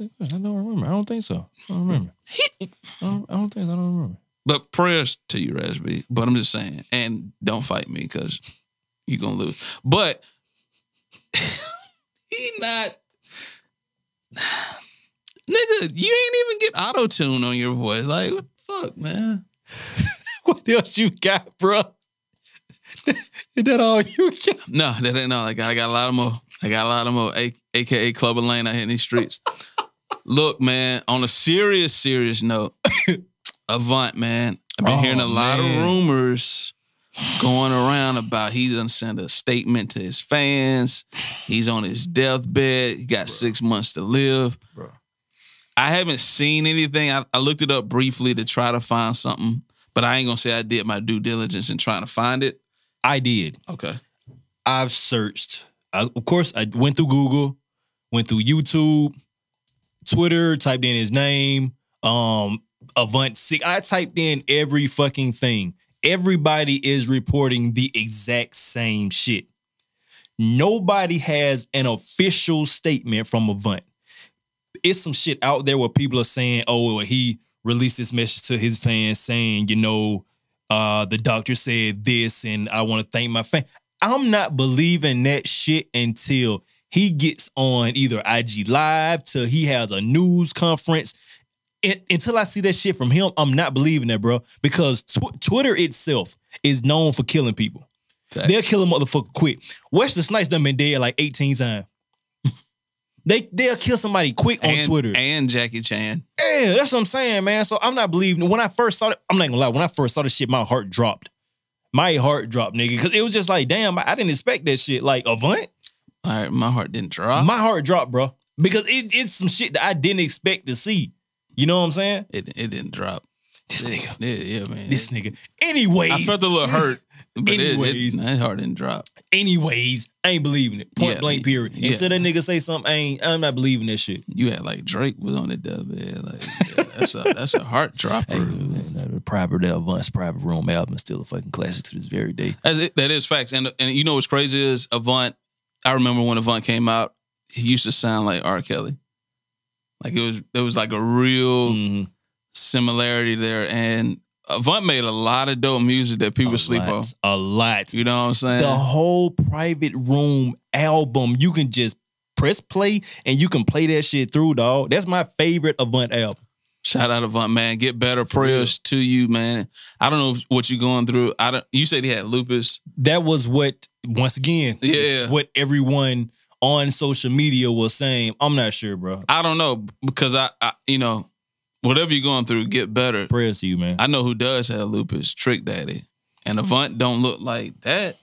I don't remember. I don't think so. I don't remember.
He,
I don't, I don't think I don't remember.
but prayers to you, Raz B. But I'm just saying, and don't fight me because you're gonna lose. But [LAUGHS] he not. [SIGHS] Nigga, you ain't even get auto tune on your voice. Like, what the fuck, man? [LAUGHS]
What else you got, bro? [LAUGHS] Is that all you got?
No, that ain't all I got. I got a lot of more. I got a lot of more, A- aka Clubber Lang out here in these streets. Look, man, on a serious, serious note, [COUGHS] Avant, man. I've been
Oh,
hearing a lot
man.
of rumors going around about he done sent a statement to his fans. He's on his deathbed. He got six months to live.
Bro.
I haven't seen anything. I, I looked it up briefly to try to find something, but I ain't gonna say I did my due diligence in trying to find it.
I did.
Okay.
I've searched. I, of course, I went through Google, went through YouTube, Twitter, typed in his name, um, Avant Six. I typed in every fucking thing. Everybody is reporting the exact same shit. Nobody has an official statement from Avant. It's some shit out there where people are saying, oh, he released this message to his fans saying, you know, uh, the doctor said this, and I want to thank my fan. I'm not believing that shit until he gets on either IG Live, till he has a news conference. Un- until I see that shit from him, I'm not believing that, bro. Because tw- Twitter itself is known for killing people. They'll kill a motherfucker quick. Wesley Snipes done been dead like 18 times. [LAUGHS] they they'll kill somebody quick on Twitter.
and Jackie Chan.
Yeah, that's what I'm saying, man. So I'm not believing. When I first saw it, I'm not gonna lie. When I first saw this shit, my heart dropped. My heart dropped, nigga, because it was just like, damn, I, I didn't expect that shit. Like a Avant,
All right, my heart didn't drop.
my heart dropped, bro, because it, it's some shit that I didn't expect to see. You know what I'm saying?
it it didn't drop.
This nigga,
yeah, yeah, man.
this nigga. Anyway,
I felt a little hurt But
Anyways.
it, that heart didn't drop.
Anyways, I ain't believing it. Point
Yeah,
blank, period.
yeah.
Until that nigga say something, I ain't, I'm not believing that shit.
You had like Drake was on the deathbed. Like yeah, that's a that's a heart dropper.
Hey, man, the private Avant's Private Room album is still a fucking classic to this very day.
It, that is facts. And and you know what's crazy is Avant. I remember when Avant came out, he used to sound like R. Kelly. Like it was it was like a real
Mhm.
similarity there. And Avant made a lot of dope music that people
A
sleep
lot,
on.
A lot.
You know what I'm saying?
The whole Private Room album, you can just press play and you can play that shit through, dog. That's my favorite Avant album.
Shout out Avant, man. Get better prayers to you, man. I don't know what you're going through. I don't. You said he had lupus.
That was what, once again,
Yeah.
what everyone on social media was saying. I'm not sure, bro.
I don't know because I, I you know, whatever you're going through, get better.
Prayers to you, man.
I know who does have lupus, Trick Daddy. And Avant don't look like that.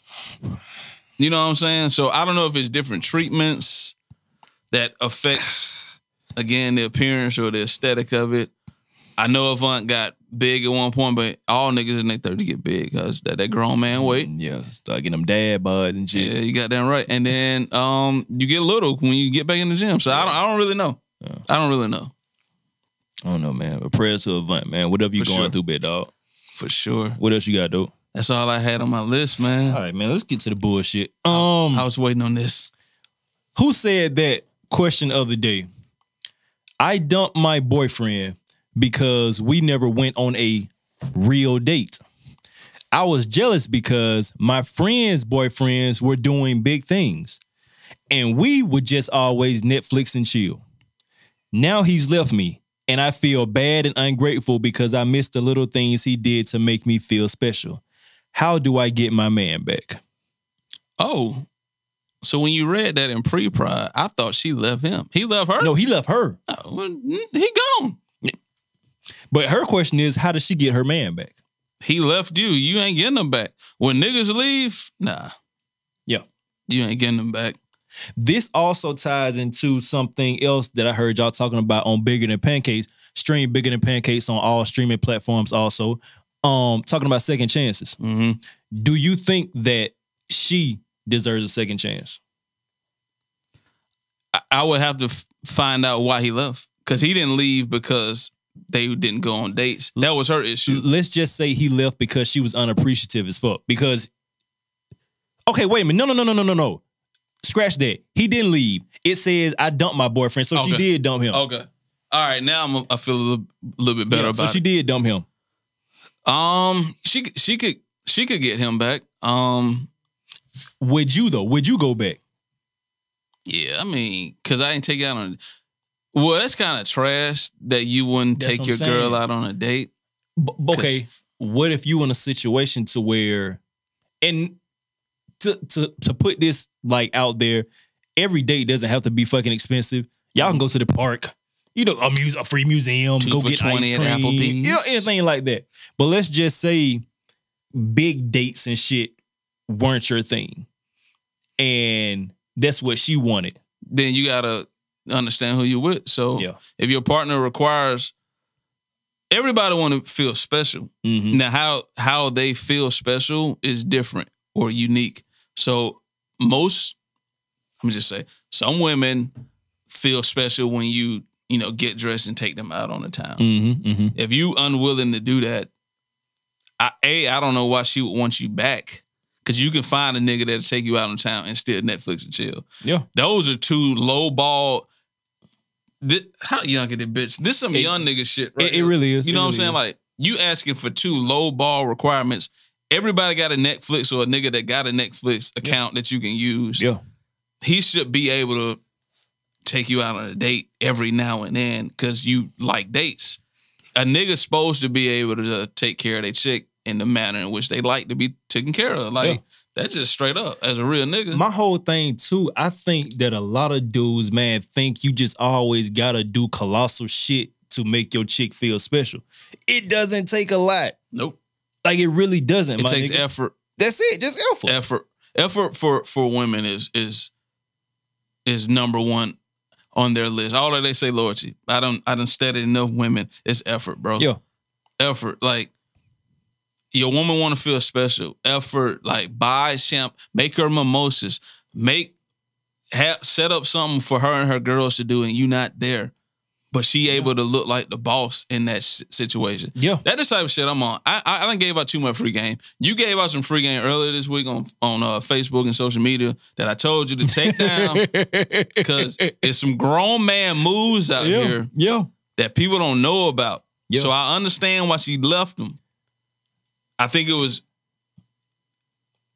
You know what I'm saying? So I don't know if it's different treatments that affects again the appearance or the aesthetic of it. I know if Avant got big at one point, but all niggas in their 30 get big because that, that grown man weight.
Yeah, start getting them dad buds and shit.
Yeah, you got that right. And then um you get little when you get back in the gym. So I don't I don't really know. I don't really know.
I don't know, man. But prayers to Avant, man. Whatever you
For
going
sure.
through, big dog.
For sure.
What else you got, though?
That's all I had on my list, man.
All right, man. Let's get to the bullshit. Um,
I was waiting on this.
who said that question of the day? I dumped my boyfriend because we never went on a real date. I was jealous because my friends' boyfriends were doing big things, and we would just always Netflix and chill. Now he's left me, and I feel bad and ungrateful because I missed the little things he did to make me feel special. How do I get my man back?
Oh, so when you read that in pre-pride, I thought she left him. He left her.
No, he left her.
Oh, he gone.
But her question is, how does she get her man back?
He left you. You ain't getting him back. When niggas leave, nah,
Yeah.
you ain't getting them back.
This also ties into something else that I heard y'all talking about on Bigger Than Pancakes. Stream Bigger Than Pancakes on all streaming platforms also. Um, talking about second chances.
hmm
Do you think that she deserves a second chance?
I, I would have to f- find out why he left because he didn't leave because they didn't go on dates. That was her issue.
Let's just say he left because she was unappreciative as fuck. Because okay, wait a minute. No, no, no, no, no, no, no. Scratch that. He didn't leave. It says I dumped my boyfriend, so she did dump him.
Okay. All right. Now I'm. A, I feel a little, little bit better
Yeah,
about
so she
it.
did dump him.
Um, she could- she could she could get him back. Um,
Would you though? Would you go back?
yeah. I mean, cause I didn't take out on. Well, that's kind of trash that you wouldn't
That's
take
what
your
I'm
girl out on a date.
B- okay, what if you in a situation to where, and to to to put this like out there, every date doesn't have to be fucking expensive. Y'all can go to the park, you know, a muse, a free museum,
Two
go
for
get
20
ice
at
cream,
Applebee's.
you know, anything like that. But let's just say big dates and shit weren't your thing, and that's what she wanted.
Then you gotta understand who you with. So
Yeah.
if your partner requires, everybody want to feel special.
Mhm.
Now, how how they feel special is different or unique. So most, let me just say, some women feel special when you you know get dressed and take them out on the town.
Mm-hmm, mm-hmm.
If you unwilling to do that, I, a I don't know why she would want you back because you can find a nigga that'll take you out on town and still Netflix and chill.
Yeah.
Those are two low ball. Thi- how young is this bitch? This some
It-
young nigga shit, right?
It, it really is.
You know what I'm saying?
is.
Like you asking for two low ball requirements. Everybody got a Netflix or a nigga that got a Netflix account that you can use.
yeah.
He should be able to take you out on a date every now and then because you like dates. A nigga's supposed to be able to take care of their chick in the manner in which they like to be taken care of. Like
Yeah.
That's just straight up as a real nigga.
My whole thing too, I think that a lot of dudes, man, think you just always gotta do colossal shit to make your chick feel special. It doesn't take a lot.
nope.
Like it really doesn't.
It takes
nigga.
effort.
That's it. Just effort.
effort effort for for women is is is number one on their list. All that they say loyalty. I don't I don't study enough women. It's effort, bro.
Yeah.
Effort. Like your woman want to feel special. Effort, like buy champ, make her mimosas, make have set up something for her and her girls to do, and you not there. But she able to look like the boss in that situation.
Yeah.
That the type of shit I'm on. I I, I done gave out too much free game. You gave out some free game earlier this week on on uh, Facebook and social media that I told you to take [LAUGHS] down because it's some grown man moves out
yeah.
here
Yeah.
that people don't know about.
Yeah.
So I understand why she left them. I think it was.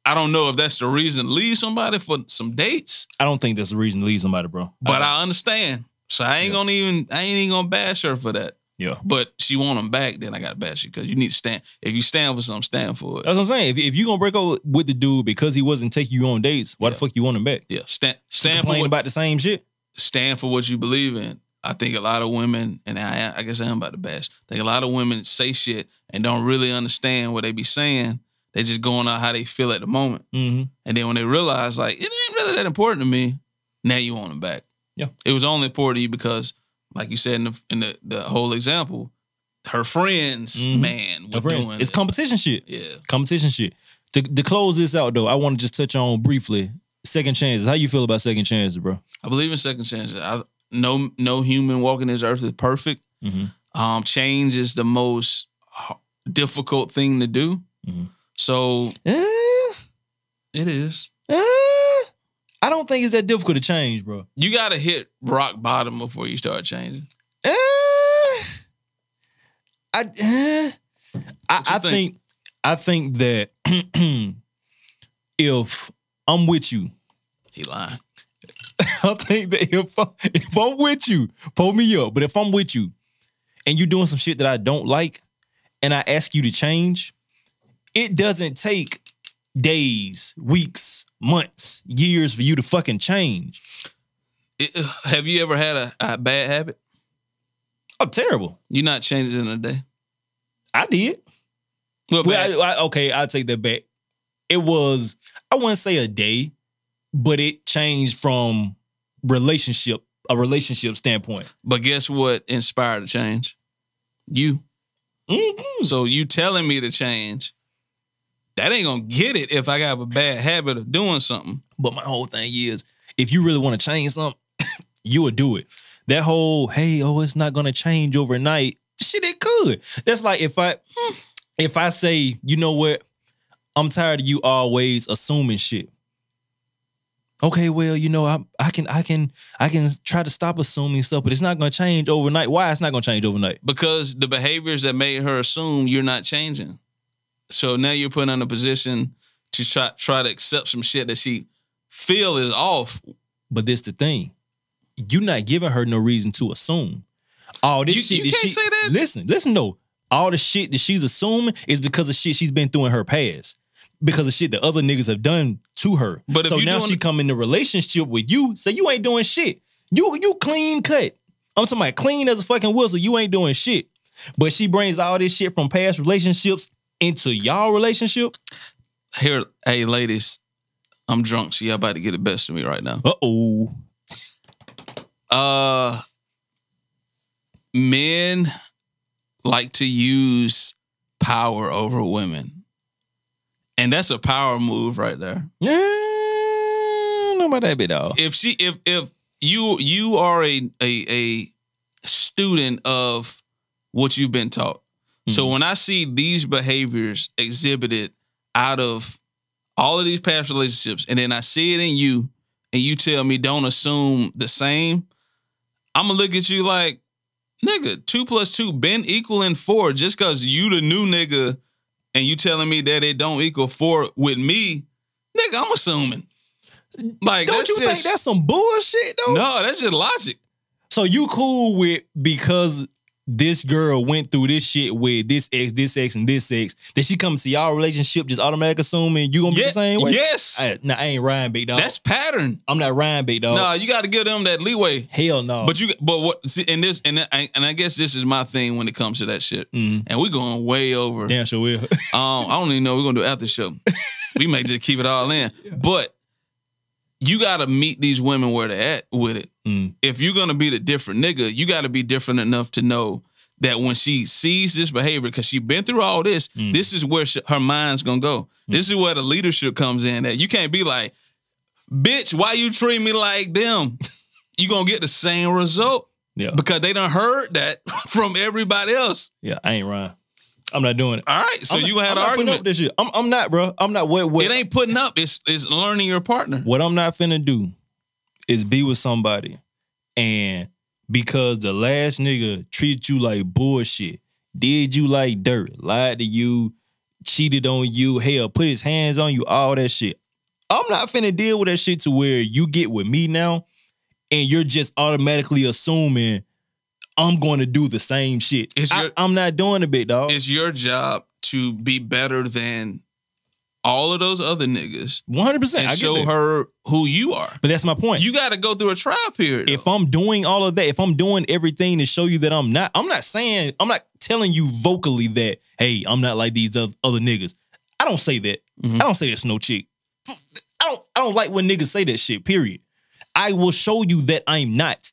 I don't know if that's the reason to leave somebody for some dates,
I don't think that's the reason to leave somebody, bro.
but I understand. So I ain't
Yeah.
gonna even. I ain't even gonna bash her for that.
yeah.
But she want them back, then I gotta bash you because you need to stand. If you stand for something, stand for it.
That's what I'm saying. If, if you gonna break up with the dude because he wasn't taking you on dates, why the fuck you want him back?
Yeah, stand stand for what,
about the same shit.
stand for what you believe in. I think a lot of women, and I, I guess I am about the best. I think a lot of women say shit and don't really understand what they be saying. They just going out how they feel at the moment,
Mm-hmm.
and then when they realize like it ain't really that important to me, now you want them back.
Yeah.
it was only important to you because, like you said in the in the, the whole example, her friends,
Mhm.
man, were doing
It's
it.
competition shit.
yeah.
Competition shit. To, to close this out though, I want to just touch on briefly second chances. How you feel about second chances, bro?
I believe in second chances. I, no, no human walking this earth is perfect.
Mhm.
Um, change is the most difficult thing to do.
Mhm.
So
Eh,
it is.
eh, I don't think it's that difficult to change, bro.
You got to hit rock bottom before you start changing.
Eh, I, eh, I, I
think?
think I think that [CLEARS THROAT] if I'm with you,
He lying. [LAUGHS]
I think that if I, if I'm with you, pull me up. But if I'm with you, and you're doing some shit that I don't like, and I ask you to change, it doesn't take days, weeks, months, years for you to fucking change.
It- uh, have you ever had a, a bad habit?
I'm terrible.
You're not changing in a day.
I did.
Well,
Well, I, I, okay, I'll take that back. It was, I wouldn't say a day, but it changed from relationship, a relationship standpoint.
but guess what inspired the change? You.
Mhm.
So you telling me to change? That ain't gonna get it if I got a bad habit of doing something.
But my whole thing is, if you really want to change something, [COUGHS] you would do it. That whole, hey, oh, it's not gonna change overnight. Shit, it could. That's like if I if I say, you know what, I'm tired of you always assuming shit. Okay, well, you know, I I can I can I can try to stop assuming stuff, but it's not gonna change overnight. Why it's not gonna change overnight?
because the behaviors that made her assume you're not changing. So now you're put in a position to try try to accept some shit that she feel is off.
But this the thing. You're not giving her no reason to assume. All this
You-
shit
you can't
she,
say that.
Listen, listen though. All the shit that she's assuming is because of shit she's been through in her past. Because of shit that other niggas have done to her.
But if
so
you
now she come in a relationship with you, say you ain't doing shit. You you clean cut. I'm talking about clean as a fucking whistle. You ain't doing shit. But she brings all this shit from past relationships into y'all relationship.
Here, hey ladies, I'm drunk, so y'all about to get the best of me right now.
Uh oh.
Uh men like to use power over women. And that's a power move right there.
Yeah, I don't know about that bit though.
if she if if you you are a a a student of what you've been taught. So mm-hmm. when I see these behaviors exhibited out of all of these past relationships, and then I see it in you, and you tell me don't assume the same, I'm gonna look at you like, nigga, two plus two been equaling four just cause you the new nigga and you telling me that it don't equal four with me, nigga, I'm assuming. Like
Don't you think that's some bullshit though?
no, that's just logic.
So you cool with because this girl went through this shit with this ex, this ex, and this ex, that she comes to y'all relationship just automatically assuming you gonna be
Yeah,
the same way?
yes.
I, nah, I ain't Ryan big dog.
That's pattern.
I'm not Ryan big dog.
No, you got to give them that leeway.
Hell no.
But you, but what? See, and this, and I, and I guess this is my thing when it comes to that shit.
Mhm.
And we're going way over.
damn sure will.
Um, I don't even know we're gonna do after show. [LAUGHS] we may just keep it all in. But you gotta meet these women where they're at with it.
Mm.
If you're gonna be the different nigga, you gotta be different enough to know that when she sees this behavior, because she been through all this,
Mm.
this is where she, her mind's gonna go. This is where the leadership comes in. That you can't be like, bitch, why you treat me like them? [LAUGHS] you gonna get the same result
Yeah.
because they done heard that [LAUGHS] from everybody else.
Yeah, I ain't Ryan. I'm not doing it.
All right, so
I'm
you
not,
had
I'm
an
not putting up
argument.
this shit. I'm, I'm not, bro. I'm not. What, what,
It ain't putting up. It's it's learning your partner.
what I'm not finna do is be with somebody and because the last nigga treated you like bullshit, did you like dirt, lied to you, cheated on you, hell, put his hands on you, all that shit. I'm not finna deal with that shit to where you get with me now and you're just automatically assuming I'm going to do the same shit.
It's
I,
your-
I'm not doing a bit, dog.
It's your job to be better than all of those other niggas
100%.
and
I
show
that.
her who you are.
But that's my point.
You got to go through a trial period.
if. I'm doing all of that, if I'm doing everything to show you that I'm not, I'm not saying, I'm not telling you vocally that, hey, I'm not like these other niggas. I don't say that.
Mm-hmm.
I don't say that's no chick. I don't I don't like when niggas say that shit, period. I will show you that I'm not.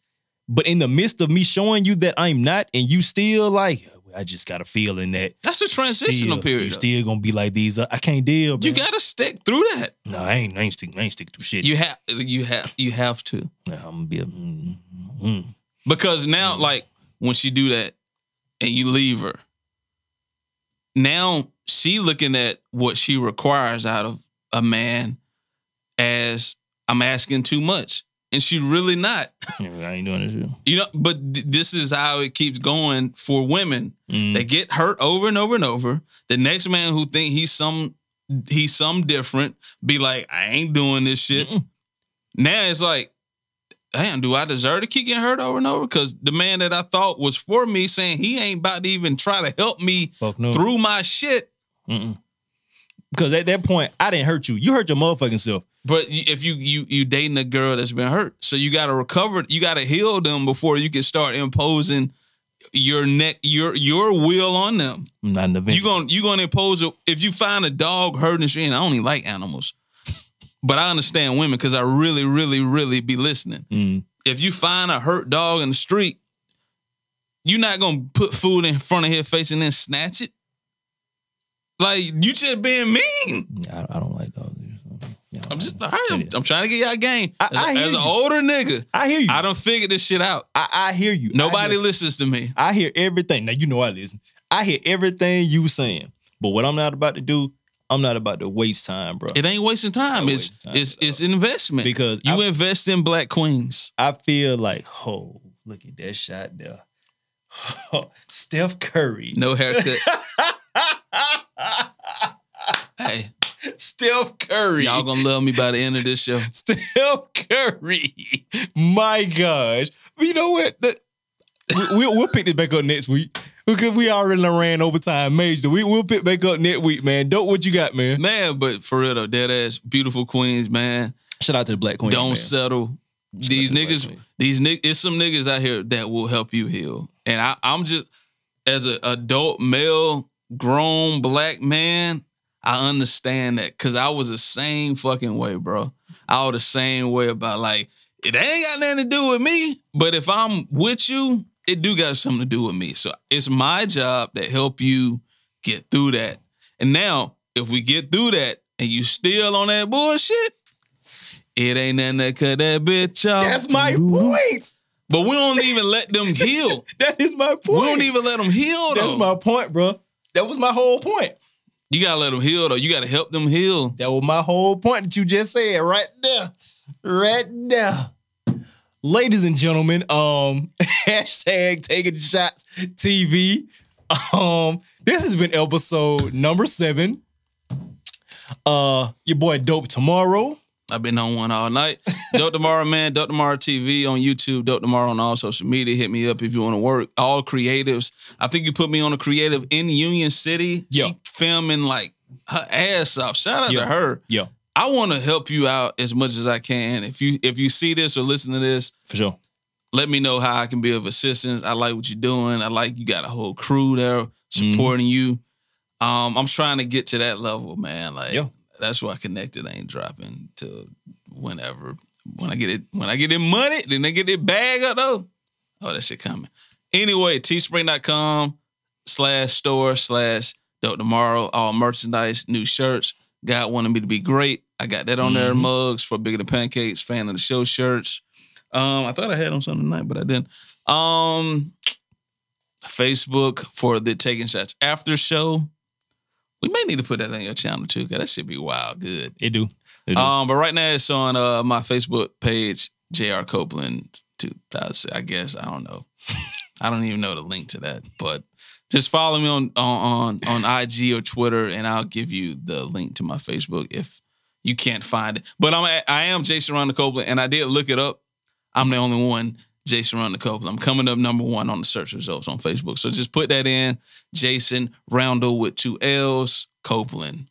But in the midst of me showing you that I'm not, and you still like, I just got a feeling that
that's a transitional
still,
period.
You still gonna be like these. Uh, I can't deal.
You got to stick through that.
no, I ain't. I ain't sticking. I ain't sticking through shit.
You have you have you have to
Nah, I'm gonna be a. mm, mm.
because now like when she do that and you leave her, now she looking at what she requires out of a man as I'm asking too much, and she really not. [LAUGHS]
I ain't doing this shit.
You know, but th- this is how it keeps going for women.
Mm.
They get hurt over and over and over. The next man who think he's some he's some different be like, I ain't doing this shit. Now it's like, damn, do I deserve to keep getting hurt over and over? Because the man that I thought was for me saying he ain't about to even try to help me
no.
through my shit.
Because at that point, I didn't hurt you. You hurt your motherfucking self.
But if you you you dating a girl that's been hurt, so you got to recover, you got to heal them before you can start imposing your neck your your will on them.
Not in the
You gonna you gonna impose a, if you find a dog hurting the street. And I don't even like animals, but I understand women because I really really really be listening.
Mm.
If you find a hurt dog in the street, you're not gonna put food in front of his face and then snatch it. Like you just being mean.
I, I don't like dogs. Yeah,
I'm just I him. I'm trying to get y'all game.
I-
As,
I hear
as an older nigga,
I hear you.
I don't figure this shit out.
I, I hear you.
Nobody
hear,
listens to me.
I hear everything. Now you know I listen. I hear everything you saying. But what I'm not about to do, I'm not about to waste time, bro.
It ain't wasting time. It's
wasting time
it's it's investment
Because
you
I-
invest in black queens.
I feel like, oh, look at that shot there. [LAUGHS] Steph Curry.
No haircut. [LAUGHS] hey,
Steph Curry.
y'all gonna love me by the end of this show. [LAUGHS]
Steph Curry. My gosh. You know what? The, we, we'll, we'll pick this back up next week because we already done ran overtime major. We, we'll pick back up next week, man. Dope, what you got, man?
Man, but for real though, dead ass, beautiful queens, man.
Shout out to the Black Queen.
Don't
man.
settle. These
to the
niggas, these niggas, it's some niggas out here that will help you heal. And I, I'm just, as an adult male, grown black man, I understand that because I was the same fucking way, bro. I was the same way about like it ain't got nothing to do with me, but if I'm with you, it do got something to do with me. So it's my job to help you get through that. And now, if we get through that and you still on that bullshit, it ain't nothing that cut that bitch off.
That's my point.
But we don't even let them [LAUGHS] heal.
That is my point.
We don't even let them heal though.
That's my point, bro. That was my whole point.
You gotta let them heal though. You gotta help them heal.
That was my whole point that you just said right there. Right there. Ladies and gentlemen, um, [LAUGHS] hashtag taking shots TV. Um, this has been episode number seven. Uh, your boy Dope Tomorrow.
I've been on one all night. Dope Tomorrow, [LAUGHS] man. Dope Tomorrow TV on YouTube. Dope Tomorrow on all social media. Hit me up if you want to work. All creatives. I think you put me on a creative in Union City.
Yeah.
She filming like her ass off. Shout out
Yeah.
to her.
Yeah,
I want to help you out as much as I can. If you if you see this or listen to this,
for sure.
let me know how I can be of assistance. I like what you're doing. I like you got a whole crew there supporting you. Um, I'm trying to get to that level, man. Like
Yeah.
That's why connected ain't dropping till whenever. When I get it, when I get it money, then they get it bag up though. Oh, that shit coming. Anyway, teespring.com slash store slash dope tomorrow. All merchandise, new shirts. God wanted me to be great. I got that on there.
Mhm.
Mugs for Bigger Than Pancakes, fan of the show shirts. Um, I thought I had on something tonight, but I didn't. Um, Facebook for the Taking Shots After Show. We may need to put that on your channel too, because that should be wild good.
It do. It do.
Um, but right now it's on uh my Facebook page, JR Copeland 2000. I guess I don't know. [LAUGHS] I don't even know the link to that, but just follow me on on on, on IG or Twitter, and I'll give you the link to my Facebook if you can't find it. But I'm I am Jason Ronda Copeland, and I did look it up. I'm the only one, Jason Round the Copeland. I'm coming up number one on the search results on Facebook. So just put that in, Jason Roundel with two L's, Copeland.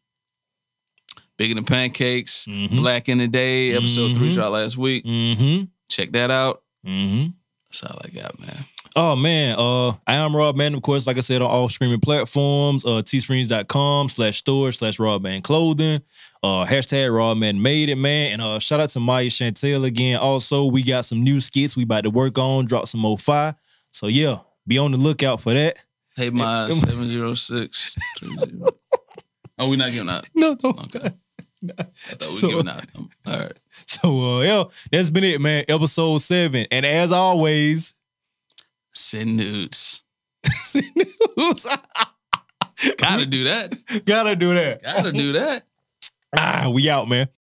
Bigger than pancakes,
Mhm.
Black in the Day, episode three
Mhm.
dropped last week.
mm-hmm.
Check that out.
Mm-hmm.
That's all I got, man.
Oh man, uh, I am Rob Madden, of course, like I said, on all streaming platforms, uh, teesprings.com slash store slash Rob Madden Clothing, uh, hashtag Rob Madden made it, man. And uh, shout out to Maya Chantel again. Also, we got some new skits we about to work on, drop some more fire. So yeah, be on the lookout for that.
Hey, my [LAUGHS] 706. [LAUGHS] Oh, we're not giving out.
No, no.
Okay. [LAUGHS] I thought we
So-
giving out. Um, All right.
So uh, yeah, that's been it, man. Episode seven. And as always,
Send nudes.
news.
Gotta do that.
gotta do that.
Gotta do that.
Ah, we out, man.